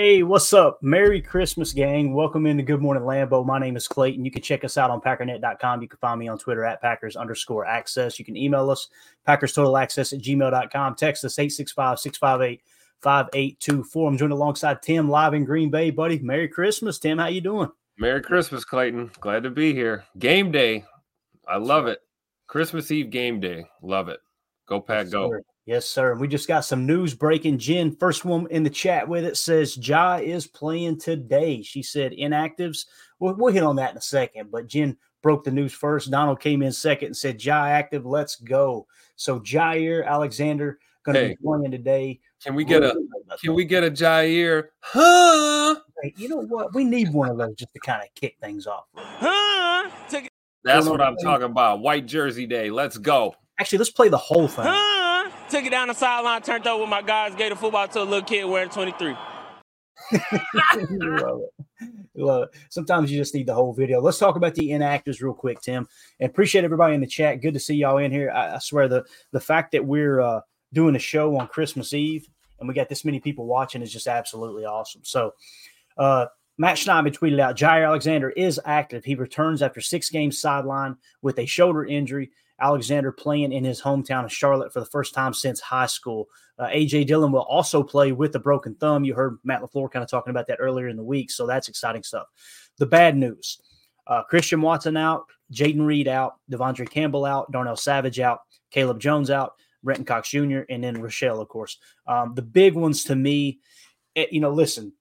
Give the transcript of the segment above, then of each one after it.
Hey, what's up? Merry Christmas, gang. Welcome into Good Morning Lambeau. My name is Clayton. You can check us out on packernet.com. You can find me on Twitter at Packers underscore access. You can email us, Packers Total Access at gmail.com. Text us 865 658 5824. I'm joined alongside Tim live in Green Bay, buddy. Merry Christmas, Tim. How you doing? Merry Christmas, Clayton. Glad to be here. Game day. I love it. Christmas Eve game day. Love it. Go Pack, go. sir. Yes, sir. And we just got some news breaking. Jen, first one in the chat with it says Ja is playing today. She said inactives. We'll, we'll hit on that in a second. But Jen broke the news first. Donald came in second and said Ja active. Let's go. So Jaire Alexander going to Hey. be playing today. Can we get a can we get a Jair? Huh? Hey, you know what? We need one of those just to kind of kick things off. Huh? That's what I'm talking about. White jersey day. Let's go. Actually, let's play the whole thing. Huh? Took it down the sideline, turned over with my guys, gave the football to a little kid wearing 23. love it. Love it. Sometimes you just need the whole video. Let's talk about the inactives real quick, Tim. And appreciate everybody in the chat. Good to see y'all in here. I, I swear the the fact that we're uh, doing a show on Christmas Eve and we got this many people watching is just absolutely awesome. So, uh, Matt Schneidman tweeted out Jaire Alexander is active. He returns after six games sideline with a shoulder injury. Alexander playing in his hometown of Charlotte for the first time since high school. Uh, AJ Dillon will also play with a broken thumb. You heard Matt LaFleur kind of talking about that earlier in the week, so that's exciting stuff. The bad news uh, Christian Watson out, Jayden Reed out, De'Vondre Campbell out, Darnell Savage out, Caleb Jones out, Brenton Cox Jr., and then Rochelle, of course. Um, the big ones to me, eh, you know, listen,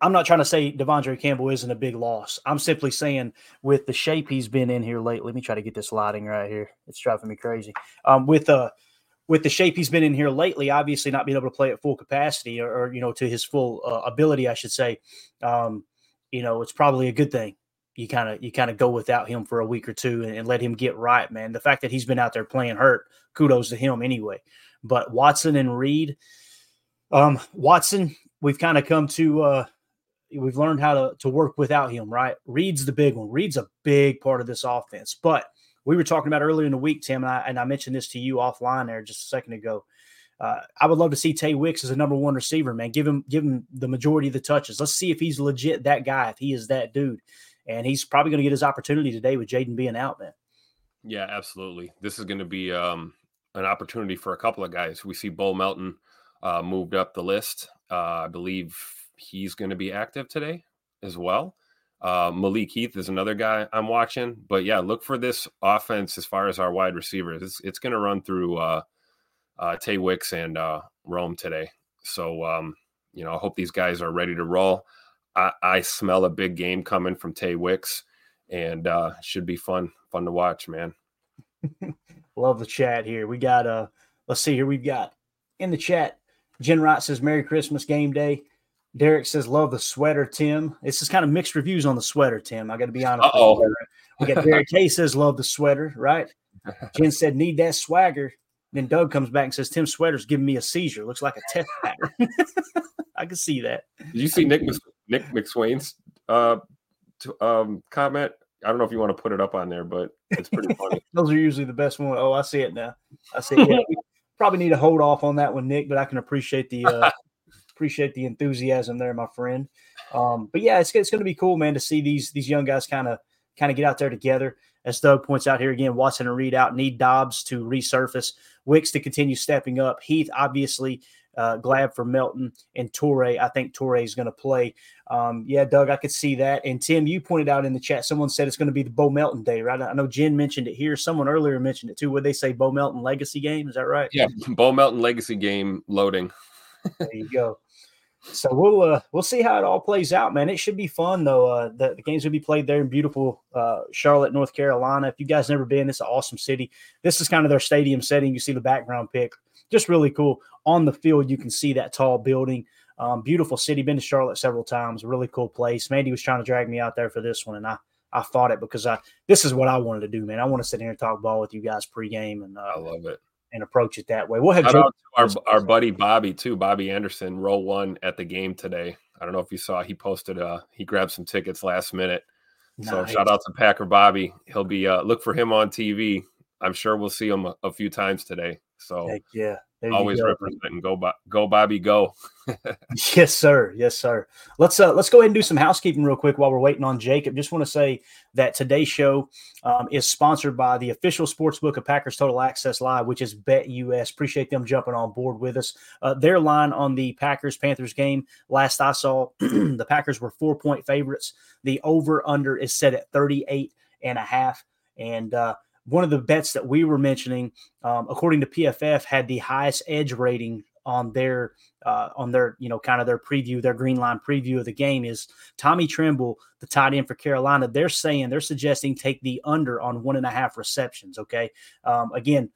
I'm not trying to say De'Vondre Campbell isn't a big loss. I'm simply saying with the shape he's been in here lately. Let me try to get this lighting right here. It's driving me crazy. Um, with uh with the shape he's been in here lately, obviously not being able to play at full capacity or, or you know to his full uh, ability, I should say. Um, you know, it's probably a good thing. You kind of you kind of go without him for a week or two and, and let him get right, man. The fact that he's been out there playing hurt, kudos to him anyway. But Watson and Reed, um, Watson, we've kind of come to uh, we've learned how to to work without him, right? Reed's the big one. Reed's a big part of this offense. But we were talking about earlier in the week, Tim, and I, and I mentioned this to you offline there just a second ago. Uh, I would love to see Tay Wicks as a number one receiver, man. Give him give him the majority of the touches. Let's see if he's legit that guy, if he is that dude. And he's probably going to get his opportunity today with Jaden being out, man. Yeah, absolutely. This is going to be um, an opportunity for a couple of guys. We see Bo Melton uh, moved up the list. Uh, I believe he's going to be active today as well. Uh, Malik Heath is another guy I'm watching. But yeah, look for this offense as far as our wide receivers. It's, it's going to run through uh, uh, Tay Wicks and uh, Rome today. So, um, you know, I hope these guys are ready to roll. I, I smell a big game coming from Tay Wicks, and uh, should be fun, fun to watch, man. Love the chat here. We got uh let's see here. We've got in the chat, Jen Wright says Merry Christmas game day. Derek says love the sweater, Tim. This is kind of mixed reviews on the sweater, Tim. I gotta be honest. Uh-oh. We got Derek K says love the sweater, right? Jen said need that swagger. Then Doug comes back and says Tim Sweater's giving me a seizure. Looks like a test pattern. I can see that. Did you see Nick Nick McSwain's uh, t- um, comment? I don't know if you want to put it up on there, but it's pretty funny. Those are usually the best one. Oh, I see it now. I see it. Yeah, probably need to hold off on that one, Nick, but I can appreciate the uh, appreciate the enthusiasm there, my friend. Um, but yeah, it's, it's going to be cool, man, to see these these young guys kind of kind of get out there together. As Doug points out here again, Watson and Reed out need Dobbs to resurface, Wicks to continue stepping up. Heath obviously uh, glad for Melton and Toure. I think Toure is going to play. Um, yeah, Doug, I could see that. And Tim, you pointed out in the chat, someone said it's going to be the Bo Melton day, right? I know Jen mentioned it here. Someone earlier mentioned it too. Would they say Bo Melton legacy game? Is that right? Yeah, Bo Melton legacy game loading. there you go. So we'll uh, we'll see how it all plays out, man. It should be fun though. Uh, the, the games will be played there in beautiful uh, Charlotte, North Carolina. If you guys never been, it's an awesome city. This is kind of their stadium setting. You see the background pic, just really cool. On the field, you can see that tall building. Um, beautiful city. Been to Charlotte several times. Really cool place. Mandy was trying to drag me out there for this one, and I I fought it because I this is what I wanted to do, man. I want to sit here and talk ball with you guys pregame, and uh, I love it and approach it that way. We'll have our our buddy Bobby too, Bobby Anderson, row one at the game today. I don't know if you saw he posted uh he grabbed some tickets last minute. Nice. So shout out to Packer Bobby. He'll be uh look for him on TV. I'm sure we'll see him a, a few times today. So Heck yeah, there always representing go go Bobby go. yes, sir. Yes, sir. Let's uh let's go ahead and do some housekeeping real quick while we're waiting on Jacob. Just want to say that today's show um, is sponsored by the official sports book of Packers Total Access Live, which is Bet US. Appreciate them jumping on board with us. Uh, their line on the Packers Panthers game last I saw, the Packers were four point favorites. The over under is set at 38 and a half. And uh, one of the bets that we were mentioning, um, according to PFF, had the highest edge rating on their uh, on their you know kind of their preview, their green line preview of the game is Tommy Tremble, the tight end for Carolina. They're saying they're suggesting take the under on one and a half receptions. Okay, um, again.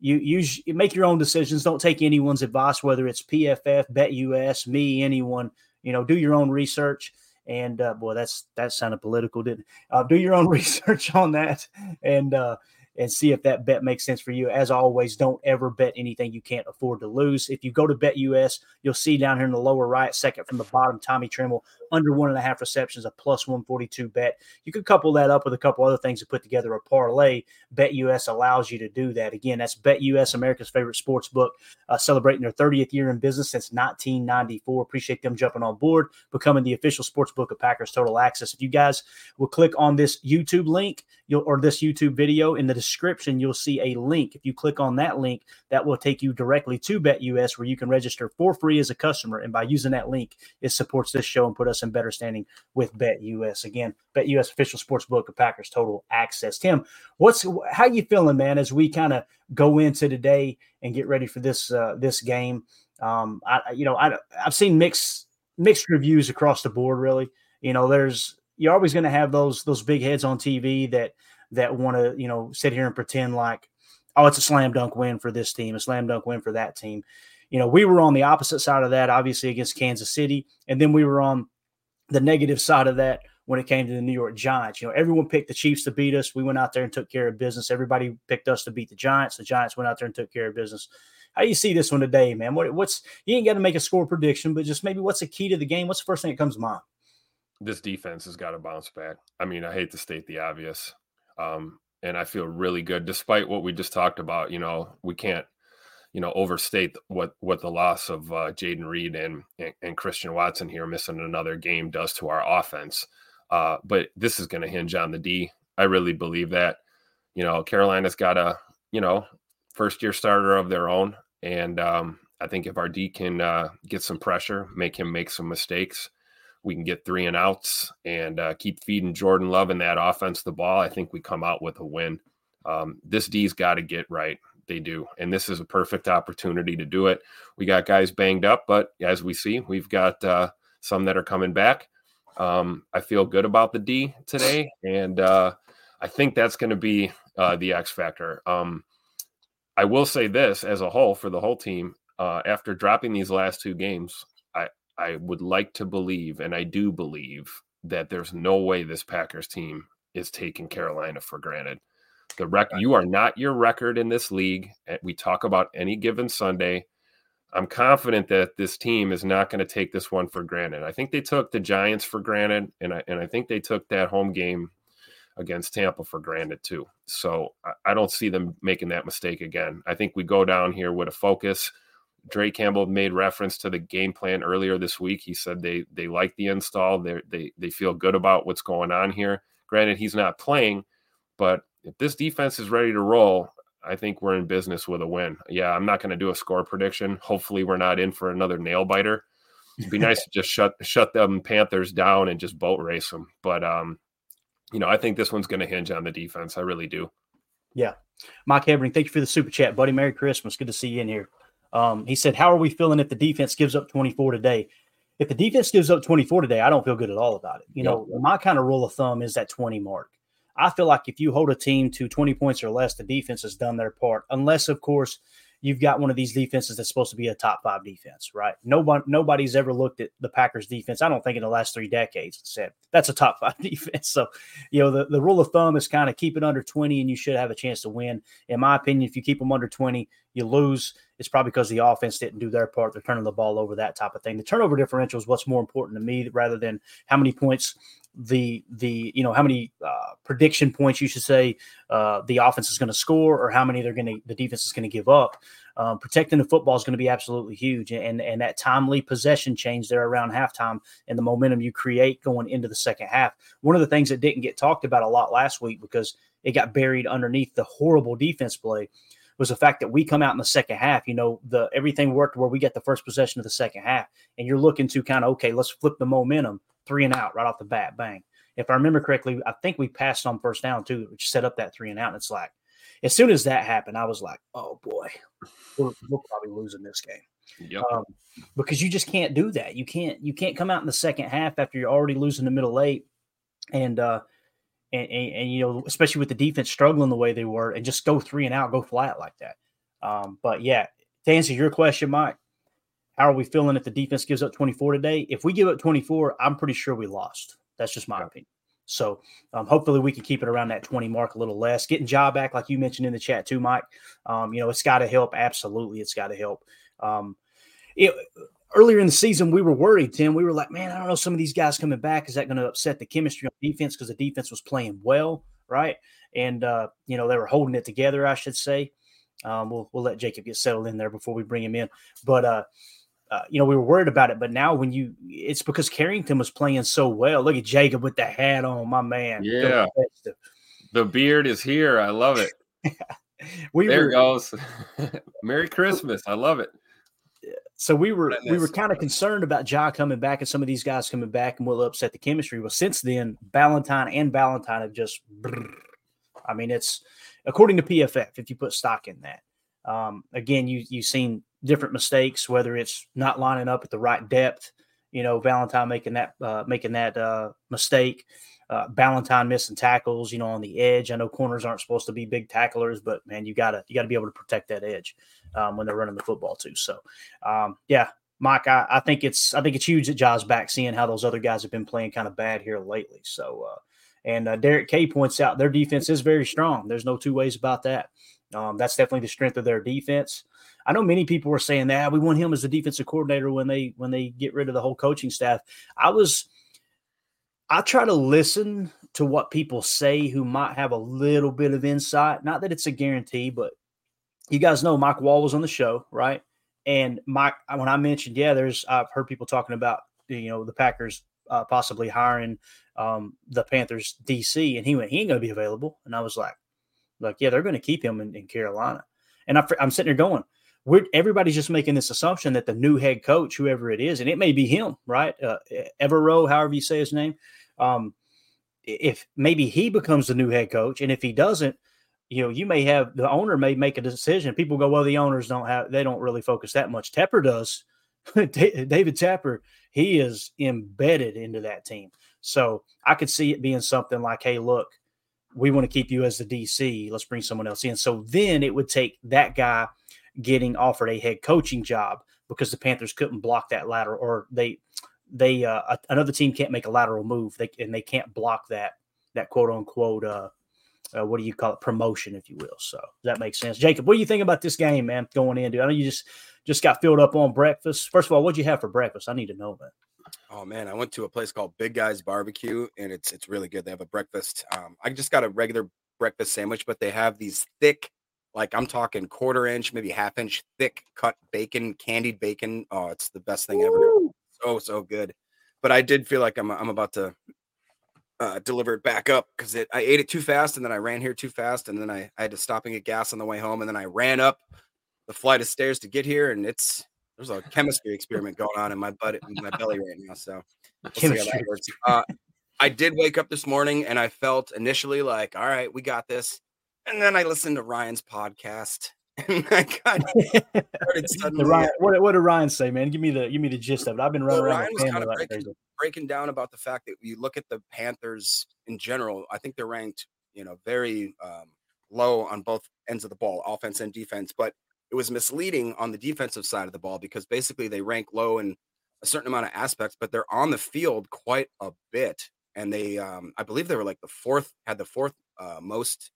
You you make your own decisions. Don't take anyone's advice, whether it's PFF, BetUS, me, anyone. You know, do your own research. And uh, boy, that's that sounded political, didn't? Uh, do your own research on that, and uh, and see if that bet makes sense for you. As always, don't ever bet anything you can't afford to lose. If you go to Bet US, you'll see down here in the lower right, second from the bottom, Tommy Tremble under one and a half receptions, a plus 142 bet. You could couple that up with a couple other things to put together a parlay. Bet US allows you to do that. Again, that's Bet US, America's favorite sports book, uh, celebrating their 30th year in business since 1994. Appreciate them jumping on board, becoming the official sports book of Packers Total Access. If you guys will click on this YouTube link, or this YouTube video in the description, you'll see a link. If you click on that link, that will take you directly to BetUS where you can register for free as a customer. And by using that link, it supports this show and put us in better standing with BetUS. Again, BetUS official sports book of Packers Total Access. Tim, what's how you feeling, man, as we kind of go into today and get ready for this uh, this game? Um, I you know I I've seen mixed mixed reviews across the board. Really, you know, there's you're always going to have those those big heads on TV that that want to you know sit here and pretend like oh it's a slam dunk win for this team, a slam dunk win for that team. You know, we were on the opposite side of that, obviously against Kansas City, and then we were on the negative side of that when it came to the New York Giants. You know, everyone picked the Chiefs to beat us. We went out there and took care of business. Everybody picked us to beat the Giants. The Giants went out there and took care of business. How do you see this one today, man? What, what's you ain't got to make a score prediction, but just maybe what's the key to the game? What's the first thing that comes to mind? This defense has got to bounce back. I mean, I hate to state the obvious, um, and I feel really good despite what we just talked about. You know, we can't you know overstate what what the loss of uh, Jayden Reed and, and, and Christian Watson here missing another game does to our offense. Uh, but this is going to hinge on the D. I really believe that. You know, Carolina's got a you know first year starter of their own, and um, I think if our D can uh, get some pressure, make him make some mistakes, we can get three and outs and uh, keep feeding Jordan Love in that offense the ball. I think we come out with a win. Um, this D's got to get right they do. And this is a perfect opportunity to do it. We got guys banged up, but as we see, we've got uh, some that are coming back. Um, I feel good about the D today, and uh, I think that's going to be uh, the X factor. Um, I will say this as a whole for the whole team uh, after dropping these last two games, I I would like to believe, and I do believe that there's no way this Packers team is taking Carolina for granted. The rec you are not your record in this league. Eh, we talk about any given Sunday. I'm confident that this team is not going to take this one for granted. I think they took the Giants for granted, and I and I think they took that home game against Tampa for granted too. So I, I don't see them making that mistake again. I think we go down here with a focus. Drake Campbell made reference to the game plan earlier this week. He said they they like the install. They they they feel good about what's going on here. Granted, he's not playing, but if this defense is ready to roll, I think we're in business with a win. Yeah, I'm not going to do a score prediction. Hopefully, we're not in for another nail biter. It'd be nice to just shut shut them Panthers down and just boat race them. But um, you know, I think this one's going to hinge on the defense. I really do. Yeah, Mike Hebring, thank you for the super chat, buddy. Merry Christmas. Good to see you in here. Um, he said, "How are we feeling if the defense gives up 24 today?" If the defense gives up 24 today, I don't feel good at all about it. You know, my kind of rule of thumb is that 20 mark. I feel like if you hold a team to 20 points or less, the defense has done their part. Unless, of course, you've got one of these defenses that's supposed to be a top five defense, right? Nobody, nobody's ever looked at the Packers defense. I don't think in the last three decades said that's a top five defense. So, you know, the, the rule of thumb is kind of keep it under 20 and you should have a chance to win. In my opinion, if you keep them under 20, you lose. It's probably because the offense didn't do their part. They're turning the ball over, that type of thing. The turnover differential is what's more important to me rather than how many points the the you know how many uh, prediction points you should say uh, the offense is going to score or how many they're going to the defense is going to give up. Um, protecting the football is going to be absolutely huge, and and that timely possession change there around halftime and the momentum you create going into the second half. One of the things that didn't get talked about a lot last week because it got buried underneath the horrible defense play was the fact that we come out in the second half. You know, the everything worked where we get the first possession of the second half, and you're looking to kind of okay, let's flip the momentum, three and out right off the bat, bang. If I remember correctly, I think we passed on first down too, which set up that three and out. And it's like, as soon as that happened, I was like, oh boy, we're, we're probably losing this game. Yep. Um, because you just can't do that. You can't you can't come out in the second half after you're already losing the middle eight, and uh, and, and, and, you know, especially with the defense struggling the way they were, and just go three and out, go flat like that. Um, but yeah, to answer your question, Mike, how are we feeling if the defense gives up 24 today? If we give up 24, I'm pretty sure we lost. That's just my opinion. So um, hopefully we can keep it around that 20 mark a little less. Getting Ja back, like you mentioned in the chat too, Mike. Um, you know, it's got to help. Absolutely, it's got to help. Um, it, earlier in the season, we were worried, Tim. We were like, man, I don't know, some of these guys coming back, is that going to upset the chemistry on defense because the defense was playing well, right? And, uh, you know, they were holding it together, I should say. Um, we'll, we'll let Jacob get settled in there before we bring him in. But, uh, uh, you know, we were worried about it, but now when you, it's because Carrington was playing so well. Look at Jacob with the hat on, my man. Yeah. The beard is here. I love it. we there were, goes. Merry Christmas. I love it. So we were we were kind of concerned about Ja coming back and some of these guys coming back and will upset the chemistry. Well, since then, Ballentine and Ballentine have just. I mean, it's according to PFF. If you put stock in that, um, again, you you've seen different mistakes, whether it's not lining up at the right depth. You know, Valentine making that uh, making that uh, mistake. Uh, Ballentine missing tackles, you know, on the edge. I know corners aren't supposed to be big tacklers, but man, you gotta you gotta be able to protect that edge um, when they're running the football too. So, um, yeah, Mike, I, I, think it's I think it's huge that Ja's back, seeing how those other guys have been playing kind of bad here lately. So, uh, and uh, Derek K points out their defense is very strong. There's no two ways about that. Um, that's definitely the strength of their defense. I know many people were saying that we want him as the defensive coordinator when they when they get rid of the whole coaching staff. I was I try to listen to what people say who might have a little bit of insight. Not that it's a guarantee, but you guys know Mike Wall was on the show, right? And Mike, when I mentioned, yeah, there's I've heard people talking about you know the Packers uh, possibly hiring um, the Panthers DC, and he went, he ain't gonna be available, and I was like, like yeah, they're gonna keep him in, in Carolina, and I, am sitting there going, we're everybody's just making this assumption that the new head coach, whoever it is, and it may be him, right? Uh, Evero, however you say his name, um, if maybe he becomes the new head coach, and if he doesn't you know, you may have the owner may make a decision. People go, well, the owners don't have, they don't really focus that much. Tepper does. David Tepper, he is embedded into that team. So I could see it being something like, hey, look, we want to keep you as the DC. Let's bring someone else in. So then it would take that guy getting offered a head coaching job because the Panthers couldn't block that lateral or they, they, uh, another team can't make a lateral move. They, and they can't block that, that quote unquote, uh, uh, what do you call it promotion if you will. So that makes sense? Jacob what do you think about this game man going into i know you just just got filled up on breakfast. First of all what'd you have for breakfast? I need to know that oh man i went to a place called big guys barbecue and it's it's really good. They have a breakfast um, i just got a regular breakfast sandwich but they have these thick like i'm talking quarter inch maybe half inch thick cut bacon candied bacon oh it's the best thing ever so so good but i did feel like i'm, I'm about to uh, it back up because I ate it too fast and then I ran here too fast and then I, I had to stop and get gas on the way home and then I ran up the flight of stairs to get here and it's there's a chemistry experiment going on in my butt in my belly right now. So we'll uh, I did wake up this morning and I felt initially like, all right, we got this. And then I listened to Ryan's podcast and I got suddenly. Ryan, what, what did Ryan say, man? Give me the give me the gist of it. I've been running well, around. Ryan was kind of breaking, breaking down about the fact that you look at the Panthers in general. I think they're ranked, you know, very um, low on both ends of the ball, offense and defense. But it was misleading on the defensive side of the ball because basically they rank low in a certain amount of aspects, but they're on the field quite a bit. And they, um, I believe they were like the fourth, had the fourth uh, most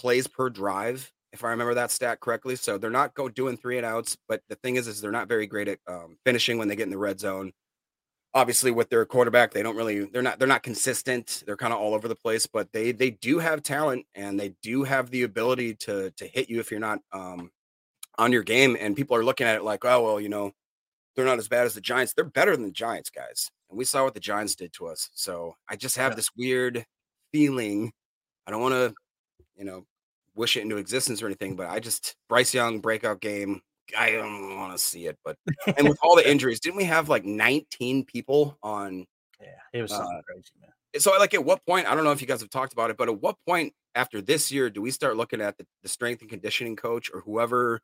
plays per drive if I remember that stat correctly. So they're not go doing three and outs, but the thing is, is they're not very great at um, finishing when they get in the red zone. Obviously, with their quarterback, they don't really they're not they're not consistent. They're kind of all over the place, but they they do have talent and they do have the ability to to hit you if you're not um, on your game. And people are looking at it like, oh well, you know, they're not as bad as the Giants. They're better than the Giants, guys. And we saw what the Giants did to us. So I just have yeah. this weird feeling. I don't want to, you know, wish it into existence or anything, but I just Bryce Young breakout game. I don't want to see it, but and with all the injuries, didn't we have like 19 people on? Yeah, it was uh, crazy, man. So, like, at what point? I don't know if you guys have talked about it, but at what point after this year do we start looking at the, the strength and conditioning coach or whoever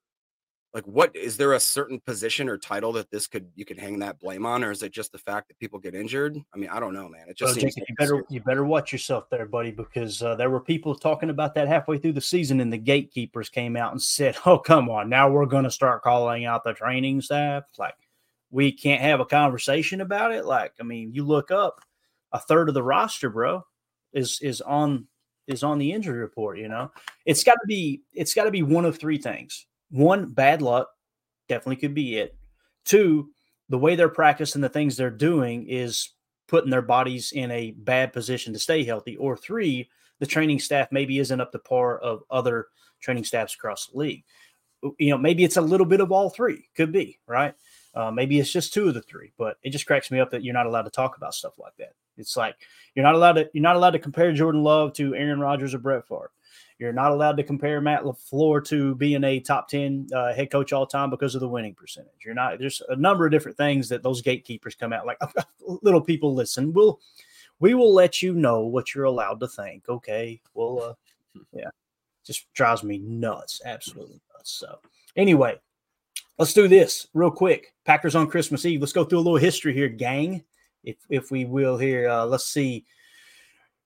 like what is there a certain position or title that this could you could hang that blame on or is it just the fact that people get injured? I mean i don't know man it just well, seems you better you better watch yourself there buddy because uh, there were people talking about that halfway through the season and the gatekeepers came out and said oh come on now we're going to start calling out the training staff. Like we can't have a conversation about it? Like i mean you look up a third of the roster bro is is on is on the injury report you know? It's got to be it's got to be one of three things one, bad luck, definitely could be it. Two, the way they're practicing the things they're doing is putting their bodies in a bad position to stay healthy. Or three, the training staff maybe isn't up to par of other training staffs across the league. You know, maybe it's a little bit of all three. Could be, right? Uh, maybe it's just two of the three, but it just cracks me up that you're not allowed to talk about stuff like that. It's like you're not allowed to you're not allowed to compare Jordan Love to Aaron Rodgers or Brett Favre. You're not allowed to compare Matt LaFleur to being a top 10 uh, head coach all time because of the winning percentage. You're not, there's a number of different things that those gatekeepers come out like, little people listen. We'll, we will let you know what you're allowed to think. Okay. Well, uh, yeah, just drives me nuts. Absolutely nuts. So, anyway, let's do this real quick. Packers on Christmas Eve. Let's go through a little history here, gang. If, if we will here, uh, let's see.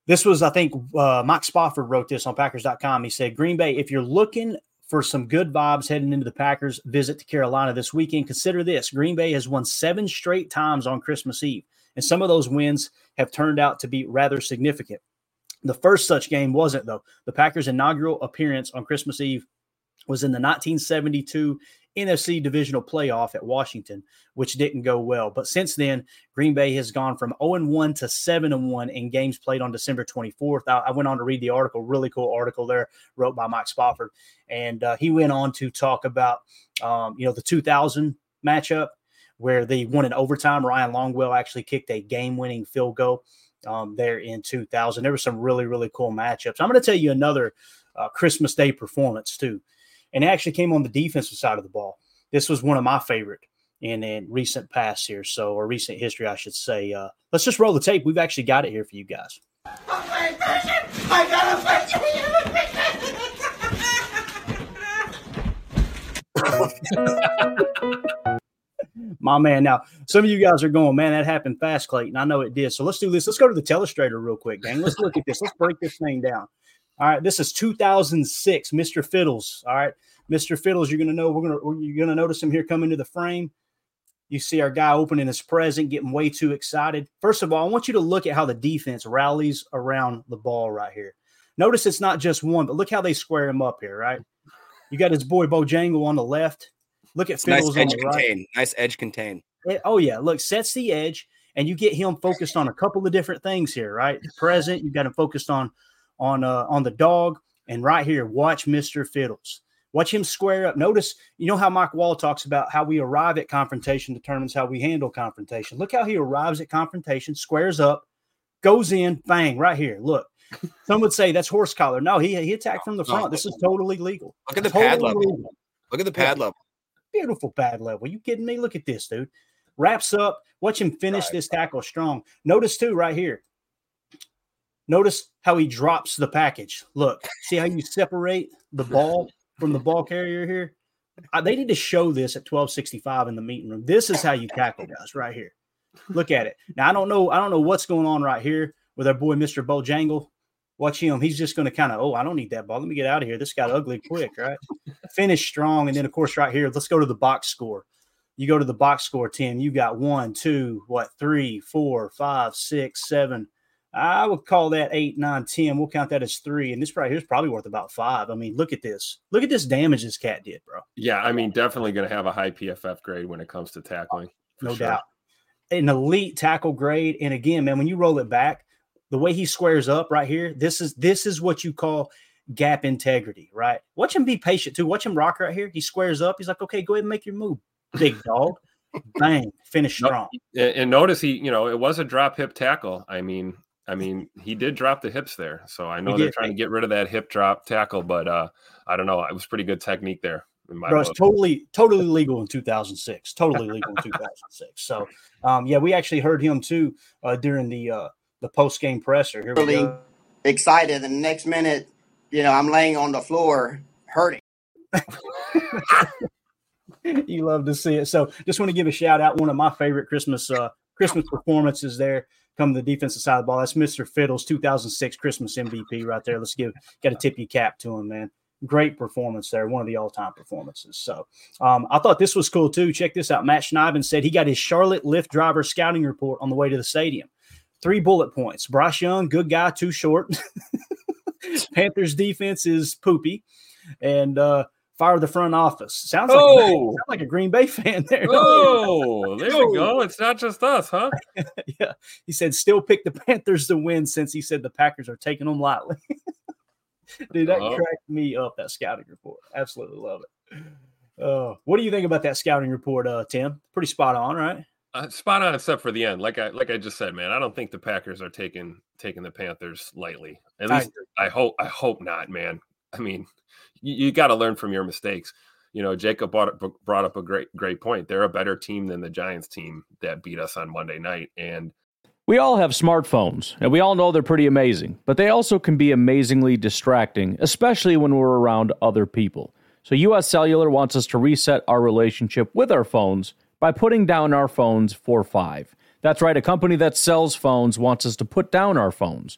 This was, I think, uh, Mike Spofford wrote this on Packers.com. He said, Green Bay, if you're looking for some good vibes heading into the Packers visit to Carolina this weekend, consider this Green Bay has won seven straight times on Christmas Eve, and some of those wins have turned out to be rather significant. The first such game wasn't, though. The Packers' inaugural appearance on Christmas Eve was in the 1972 NFC divisional playoff at Washington, which didn't go well. But since then, Green Bay has gone from 0 1 to 7 1 in games played on December 24th. I, went on to read the article, really cool article there, wrote by Mike Spofford. And uh, he went on to talk about, um, you know, the 2000 matchup where they won in overtime. Ryan Longwell actually kicked a game winning field goal um, there in 2000. There were some really, really cool matchups. I'm going to tell you another uh, Christmas Day performance, too and actually came on the defensive side of the ball. This was one of my favorite in, in recent past here, so or recent history, I should say. Uh, let's just roll the tape. We've actually got it here for you guys. My man. Now, some of you guys are going, man, that happened fast, Clayton. I know it did. So let's do this. Let's go to the telestrator real quick, gang. Let's look at this. Let's break this thing down. All right, this is 2006, Mr. Fiddles. All right, Mr. Fiddles, you're gonna know we're gonna you're gonna notice him here coming to the frame. You see our guy opening his present, getting way too excited. First of all, I want you to look at how the defense rallies around the ball right here. Notice it's not just one, but look how they square him up here, right? You got his boy Bojangle on the left. Look at Fiddles nice on the contain. right. Nice edge contain. Eh, oh yeah, look, sets the edge, and you get him focused on a couple of different things here, right? The present, you got him focused on on uh, on the dog. And right here, watch Mr. Fiddles. Watch him square up. Notice, you know how Mike Wall talks about how we arrive at confrontation determines how we handle confrontation. Look how he arrives at confrontation, squares up, goes in, bang, right here. Look, some would say that's horse collar. No, he he attacked from the front. This is totally legal. Look at the Totally pad level. legal. Look at the pad level. Beautiful pad level. You kidding me? Look at this, dude. Wraps up. Watch him finish this tackle strong. Notice too, right here. Notice how he drops the package. Look, see how you separate the ball from the ball carrier here. Uh, they need to show this at 1265 in the meeting room. This is how you tackle guys right here. Look at it. Now I don't know. I don't know what's going on right here with our boy Mr. Bojangle. Watch him. He's just going to kind of, oh, I don't need that ball. Let me get out of here. This got ugly quick, right? Finish strong. And then, of course, right here, let's go to the box score. You go to the box score, Tim. You got one, two, what, three, four, five, six, seven. I would call that eight, nine, ten. We'll count that as three. And this right here is probably worth about five. I mean, look at this. Look at this damage this cat did, bro. Yeah, I mean, definitely going to have a high PFF grade when it comes to tackling. no sure. doubt. An elite tackle grade. And again, man, when you roll it back, the way he squares up right here, this is this is what you call gap integrity, right? Watch him be patient too. Watch him rock right here. He squares up. He's like, okay, go ahead and make your move, big dog. Bang, finish strong. And, and notice he, you know, it was a drop hip tackle. I mean, I mean, he did drop the hips there. So I know they're did. trying to get rid of that hip drop tackle, but uh I don't know. It was pretty good technique there. In my Bro, it's totally, totally legal in 2006. Totally legal in 2006. So, um, yeah, we actually heard him too uh, during the uh, the post game presser. Here we really go. excited. And the next minute, you know, I'm laying on the floor hurting. you love to see it. So just want to give a shout out. One of my favorite Christmas uh Christmas performances there come the defensive side of the ball. That's Mr. Fiddle's 2006 Christmas MVP right there. Let's give got to tip your cap to him, man. Great performance there, one of the all-time performances. So um, I thought this was cool too. Check this out. Matt Schneidman said he got his Charlotte Lyft driver scouting report on the way to the stadium. Three bullet points. Bryce Young, good guy, too short. Panthers defense is poopy. And uh fire the front office. Sounds like, Oh, sounds like a Green Bay fan there. oh, there we go. It's not just us, huh? yeah. He said still pick the Panthers to win since he said the Packers are taking them lightly. Dude, that Oh. cracked me up, that scouting report. Absolutely love it. Uh, what do you think about that scouting report, uh, Tim? Pretty spot on, right? Uh, spot on, except for the end. Like I like I just said, man, I don't think the Packers are taking taking the Panthers lightly. At I least I, hope I hope not, man. I mean, you, got to learn from your mistakes. You know, Jacob brought up, brought up a great great point. They're a better team than the Giants team that beat us on Monday night, and We all have smartphones, and we all know they're pretty amazing, but they also can be amazingly distracting, especially when we're around other people. So, US Cellular wants us to reset our relationship with our phones by putting down our phones for five. That's right, a company that sells phones wants us to put down our phones.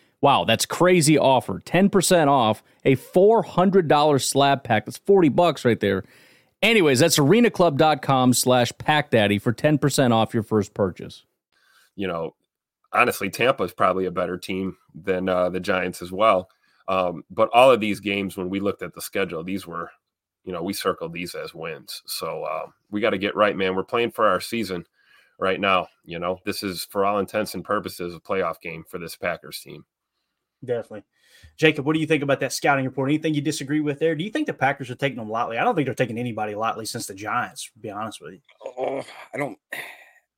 Wow, that's crazy offer. 10% off a $400 slab pack. That's 40 bucks right there. Anyways, that's arenaclub.com slash packdaddy for 10% off your first purchase. you know, honestly, Tampa is probably a better team than uh, the Giants as well. Um, but all of these games, when we looked at the schedule, these were, you know, we circled these as wins. So uh, we got to get right, man. We're playing for our season right now. You know, this is for all intents and purposes a playoff game for this Packers team. Definitely. Jacob, what do you think about that scouting report? Anything you disagree with there? Do you think the Packers are taking them lightly? I don't think they're taking anybody lightly since the Giants, to be honest with you. Oh, I don't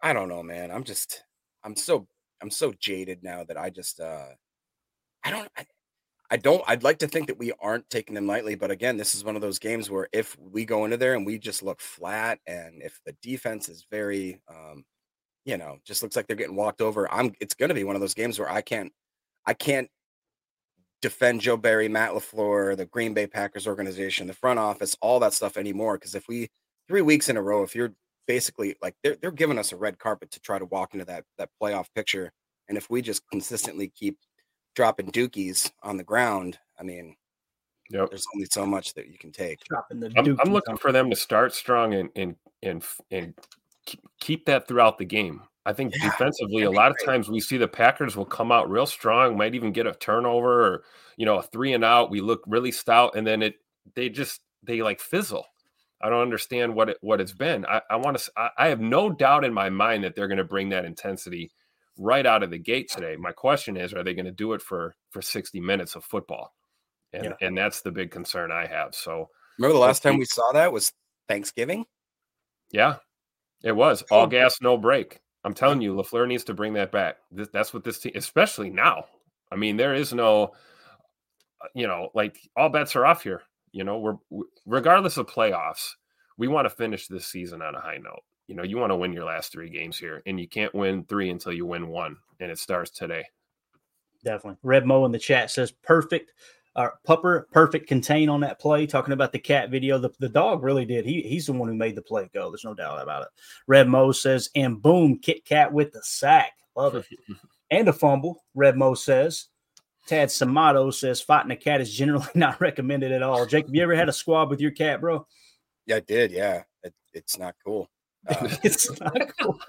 I don't know, man. I'm just I'm so I'm so jaded now that I just uh I don't I, I don't I'd like to think that we aren't taking them lightly, but again, this is one of those games where if we go into there and we just look flat and if the defense is very um you know, just looks like they're getting walked over, I'm it's going to be one of those games where I can't I can't defend Joe Barry, Matt LaFleur, the Green Bay Packers organization, the front office, all that stuff anymore. Because if we three weeks in a row, if you're basically like they're they're giving us a red carpet to try to walk into that that playoff picture, and if we just consistently keep dropping dookies on the ground, I mean, Yep. there's only so much that you can take. Dropping the I'm, I'm looking for them to start strong and and and and keep, keep that throughout the game. I think Yeah, defensively, a that'd lot of times we see the Packers will come out real strong, might even get a turnover or you know a three and out. We look really stout, and then it they just they like fizzle. I don't understand what it what it's been. I, I want to. I, I have no doubt in my mind that they're going to bring that intensity right out of the gate today. My question is, are they going to do it for for 60 minutes of football? And Yeah. and that's the big concern I have. So Remember the last time we saw that was Thanksgiving. Yeah, it was all Oh. gas, no break. I'm telling you, Lafleur needs to bring that back. This, that's what this team, especially now. I mean, there is no, uh, you know, like all bets are off here. You know, we're we- regardless of playoffs, we want to finish this season on a high note. You know, you want to win your last three games here, and you can't win three until you win one, and it starts today. Definitely. Red Mo in the chat says perfect. Uh, Pupper, perfect contain on that play. Talking about the cat video, the, the dog really did. He he's the one who made the play go. There's no doubt about it. Red Mo says, and boom, Kit Kat with the sack. Love it. and a fumble. Red Mo says. Tad Samato says fighting a cat is generally not recommended at all. Jacob, you ever had a squab with your cat, bro? Yeah, I did. Yeah, it, it's not cool. Uh, it's not cool.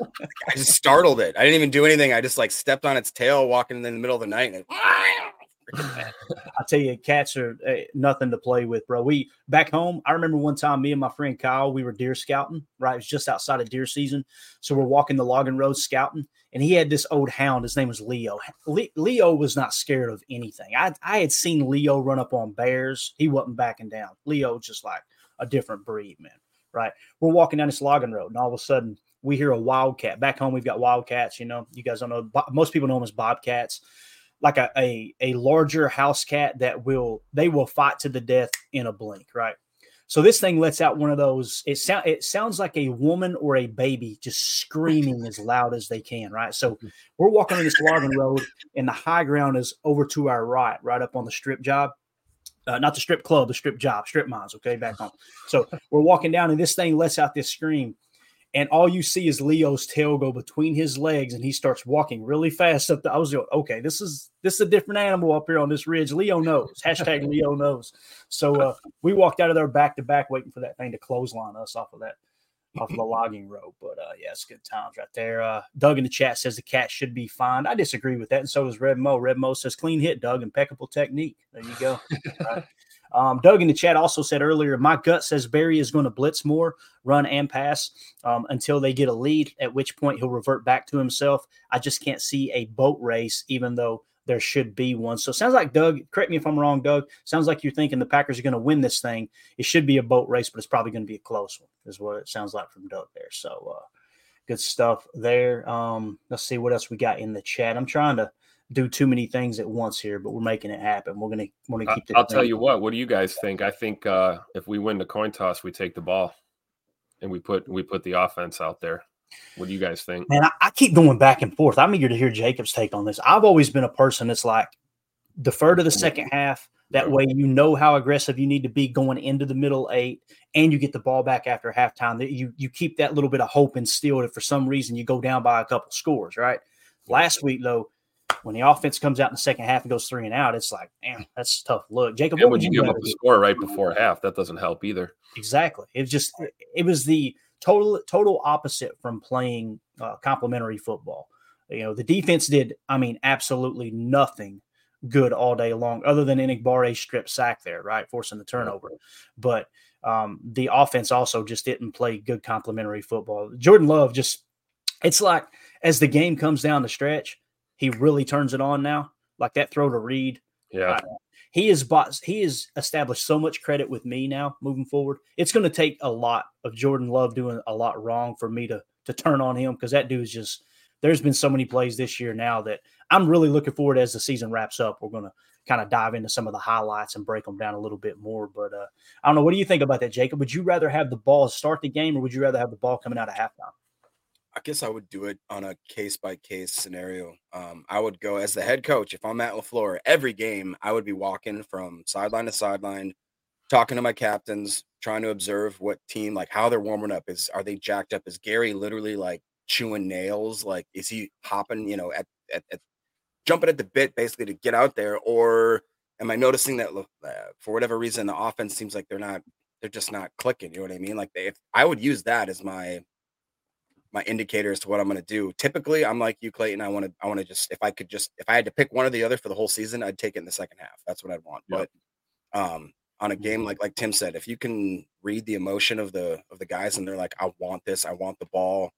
I just startled it. I didn't even do anything. I just like stepped on its tail walking in the middle of the night. And it, I tell you, cats are uh, nothing to play with, bro. We back home. I remember one time, me and my friend Kyle, we were deer scouting. Right, it was just outside of deer season, so we're walking the logging road scouting, and he had this old hound. His name was Leo. Le- Leo was not scared of anything. I I had seen Leo run up on bears. He wasn't backing down. Leo just like a different breed, man. Right, we're walking down this logging road, and all of a sudden we hear a wildcat. Back home, we've got wildcats. You know, you guys don't know. Bo- Most people know them as bobcats like a, a a larger house cat that will they will fight to the death in a blink, right? So this thing lets out one of those. It sound it sounds like a woman or a baby just screaming as loud as they can, right? So we're walking on this logging road, and the high ground is over to our right, right up on the strip job. Uh, not the strip club, the strip job, strip mines. Okay, back home. So we're walking down, and this thing lets out this scream, and all you see is Leo's tail go between his legs, and he starts walking really fast up. The, I was like, okay, this is this is a different animal up here on this ridge. Leo knows. Hashtag Leo knows. So uh, we walked out of there back to back, waiting for that thing to clothesline us off of that off of the logging road. But uh, yeah, it's good times right there. Uh, Doug in the chat says the cat should be fined. I disagree with that, and so does Red Mo. Red Mo says clean hit, Doug, impeccable technique. There you go. Right. Um, Doug in the chat also said earlier, my gut says Barry is going to blitz more, run and pass um, until they get a lead, at which point he'll revert back to himself. I just can't see a boat race, even though there should be one. So sounds like Doug, correct me if I'm wrong, Doug. Sounds like you're thinking the Packers are going to win this thing. It should be a boat race, but it's probably going to be a close one, is what it sounds like from Doug there. So uh, good stuff there. Um, let's see what else we got in the chat. I'm trying to do too many things at once here, but we're making it happen. We're gonna we're gonna keep. I'll tell you what. What do you guys think? I think uh, if we win the coin toss, we take the ball, and we put we put the offense out there. What do you guys think? Man, I, I keep going back and forth. I'm eager to hear Jacob's take on this. I've always been a person that's like defer to the second half. That way, you know how aggressive you need to be going into the middle eight, and you get the ball back after halftime. That you you keep that little bit of hope instilled. If for some reason you go down by a couple scores, right? Last week though, when the offense comes out in the second half and goes three and out, it's like, man, that's tough look. Jacob, And would you give up do? score right before half, that doesn't help either. Exactly. It was just it was the total total opposite from playing uh, complementary football. You know, the defense did, I mean, absolutely nothing good all day long, other than Enagbare strip sack there, right, forcing the turnover. But um, the offense also just didn't play good complementary football. Jordan Love just, it's like as the game comes down the stretch, he really turns it on now. Like that throw to Reed, Yeah, he is bought he has established so much credit with me now moving forward. It's going to take a lot of Jordan Love doing a lot wrong for me to to turn on him because that dude is just there's been so many plays this year now that I'm really looking forward as the season wraps up. We're going to kind of dive into some of the highlights and break them down a little bit more. But uh, I don't know. What do you think about that, Jacob? Would you rather have the ball start the game or would you rather have the ball coming out of halftime? I guess I would do it on a case by case scenario. Um, I would go as the head coach. If I'm at LaFleur, every game I would be walking from sideline to sideline, talking to my captains, trying to observe what team, like how they're warming up. Is are they jacked up? Is Gary literally like chewing nails? Like is he hopping? You know, at, at, at jumping at the bit basically to get out there, or am I noticing that uh, for whatever reason the offense seems like they're not, they're just not clicking? You know what I mean? Like they, if I would use that as my my indicator as to what I'm going to do. Typically, I'm like you, Clayton. I want to, I want to just, if I could just, if I had to pick one or the other for the whole season, I'd take it in the second half. That's what I'd want. Yep. But um, on a game mm-hmm. like like Tim said, if you can read the emotion of the of the guys and they're like, I want this, I want the ball,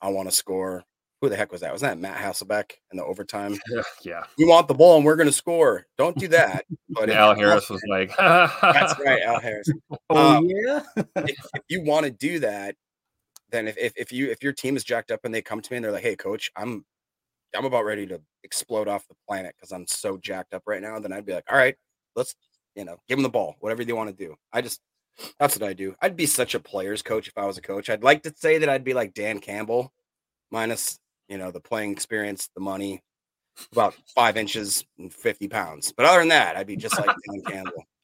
I want to score. Who the heck was that? Was that Matt Hasselbeck in the overtime? Yeah, you want the ball and we're going to score. Don't do that. But Al Harris was like, "That's right, Al Harris." Oh um, yeah. if, if you want to do that, then if, if if you if your team is jacked up and they come to me and they're like, "Hey, coach, I'm I'm about ready to explode off the planet because I'm so jacked up right now," then I'd be like, "All right, let's you know give them the ball, whatever they want to do." I just that's what I do. I'd be such a player's coach if I was a coach. I'd like to say that I'd be like Dan Campbell, minus you know the playing experience, the money, about five inches and fifty pounds. But other than that, I'd be just like Dan Campbell.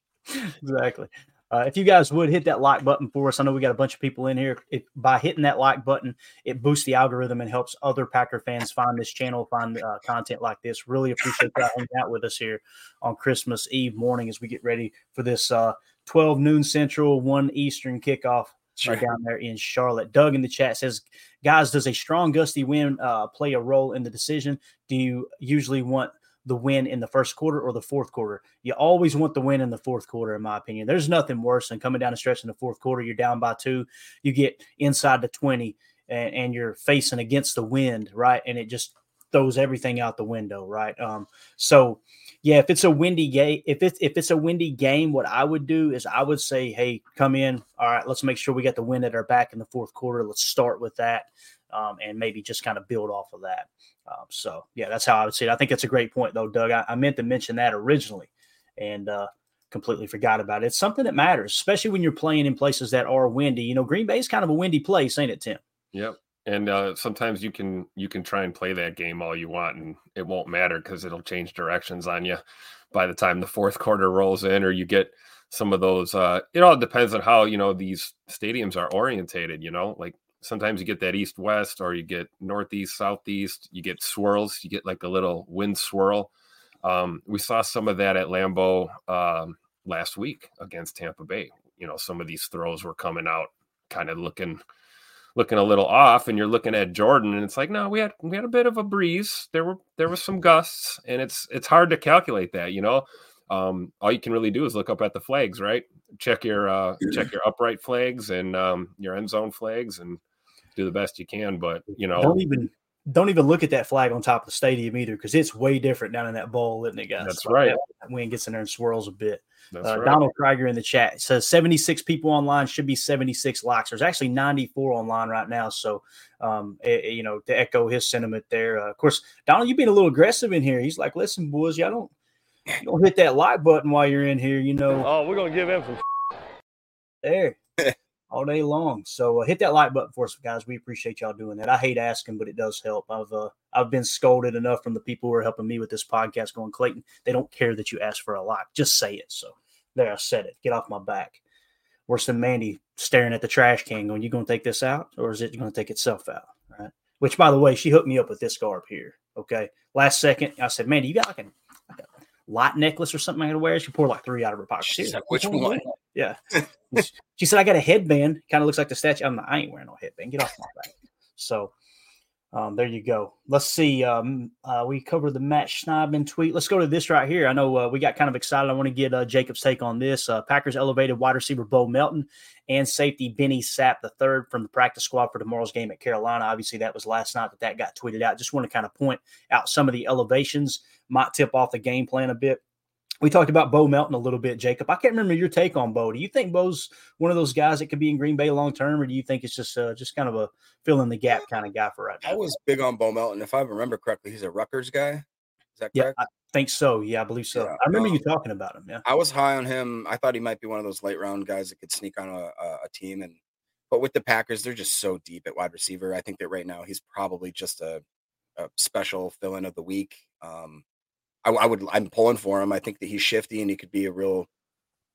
Exactly. Uh, if you guys would hit that like button for us, I know we got a bunch of people in here. If, by hitting that like button, it boosts the algorithm and helps other Packer fans find this channel, find uh, content like this. Really appreciate that hanging out with us here on Christmas Eve morning as we get ready for this uh, 12 noon Central, 1 Eastern kickoff sure. down there in Charlotte. Doug in the chat says, guys, does a strong gusty wind uh, play a role in the decision? Do you usually want – the win in the first quarter or the fourth quarter. You always want the win in the fourth quarter, in my opinion. There's nothing worse than coming down a stretch in the fourth quarter. You're down by two, you get inside the 20, and, and you're facing against the wind, right? And it just throws everything out the window, right? Um, so yeah, if it's a windy game, if it's if it's a windy game, what I would do is I would say, hey, come in. All right, let's make sure we got the wind at our back in the fourth quarter. Let's start with that, um, and maybe just kind of build off of that. Um, so yeah, that's how I would see it. I think that's a great point though, Doug. I, I meant to mention that originally, and uh, completely forgot about it. It's something that matters, especially when you're playing in places that are windy. You know, Green Bay is kind of a windy place, ain't it, Tim? Yep. And uh, sometimes you can you can try and play that game all you want, and it won't matter because it'll change directions on you by the time the fourth quarter rolls in, or you get some of those. Uh, it all depends on how you know these stadiums are orientated. You know, like sometimes you get that east west or you get northeast southeast you get swirls you get like a little wind swirl. Um, we saw some of that at lambeau um, last week against tampa bay. You know some of these throws were coming out kind of looking looking a little off and you're looking at jordan and it's like no we had we had a bit of a breeze. There were there was some gusts and it's it's hard to calculate that you know um, all you can really do is look up at the flags, right? Check your uh, check your upright flags and um, your end zone flags, and do the best you can. But you know, don't even don't even look at that flag on top of the stadium either, because it's way different down in that bowl, isn't it, guys? That's right. That wind gets in there and swirls a bit. Uh, right. Donald Krieger in the chat says 76 people online should be 76 likes. There's actually 94 online right now. So, um, it, you know, to echo his sentiment there. Uh, of course, Donald, you've been a little aggressive in here. He's like, listen, boys, y'all don't, don't hit that like button while you're in here, you know. Oh, we're going to give him some. There. all day long. So uh, hit that like button for us, guys. We appreciate y'all doing that. I hate asking, but it does help. I've uh, I've been scolded enough from the people who are helping me with this podcast. Going, Clayton, they don't care that you ask for a like. Just say it. So there, I said it. Get off my back. Worse than Mandy staring at the trash can, going, "You going to take this out, or is it going to take itself out?" Right. Which, by the way, she hooked me up with this garb here. Okay. Last second, I said, Mandy, you got like a, light necklace or something I gotta wear. She poured like three out of her pocket. She's like, which one? Yeah. she said, I got a headband. Kind of looks like the statue. I'm like, I ain't wearing no headband. Get off my back. So um, there you go. Let's see. Um, uh, we covered the Matt Schneidman tweet. Let's go to this right here. I know uh, we got kind of excited. I want to get uh, Jacob's take on this. Uh, Packers elevated wide receiver Bo Melton and safety Benny Sapp the third from the practice squad for tomorrow's game at Carolina. Obviously, that was last night that that got tweeted out. Just want to kind of point out some of the elevations. Might tip off the game plan a bit we talked about Bo Melton a little bit, Jacob. I can't remember your take on Bo. Do you think Bo's one of those guys that could be in Green Bay long term, or do you think it's just uh, just kind of a fill in the gap kind of guy for right now? I was big on Bo Melton. If I remember correctly, he's a Rutgers guy. Is that correct? Yeah, I think so. Yeah, I believe so. Yeah, I remember um, you talking about him. Yeah, I was high on him. I thought he might be one of those late round guys that could sneak on a, a, a team. And but with the Packers, they're just so deep at wide receiver. I think that right now he's probably just a, a special fill in of the week. Um, I, I would I'm pulling for him. I think that he's shifty and he could be a real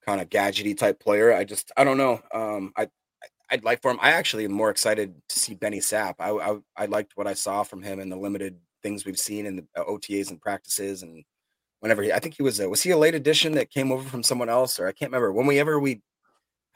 kind of gadgety type player. I just I don't know. Um, I I'd like for him. I actually am more excited to see Benny Sapp. I, I, I liked what I saw from him in the limited things we've seen in the uh, OTAs and practices and whenever he, I think he was a, was he a late addition that came over from someone else or I can't remember when we ever we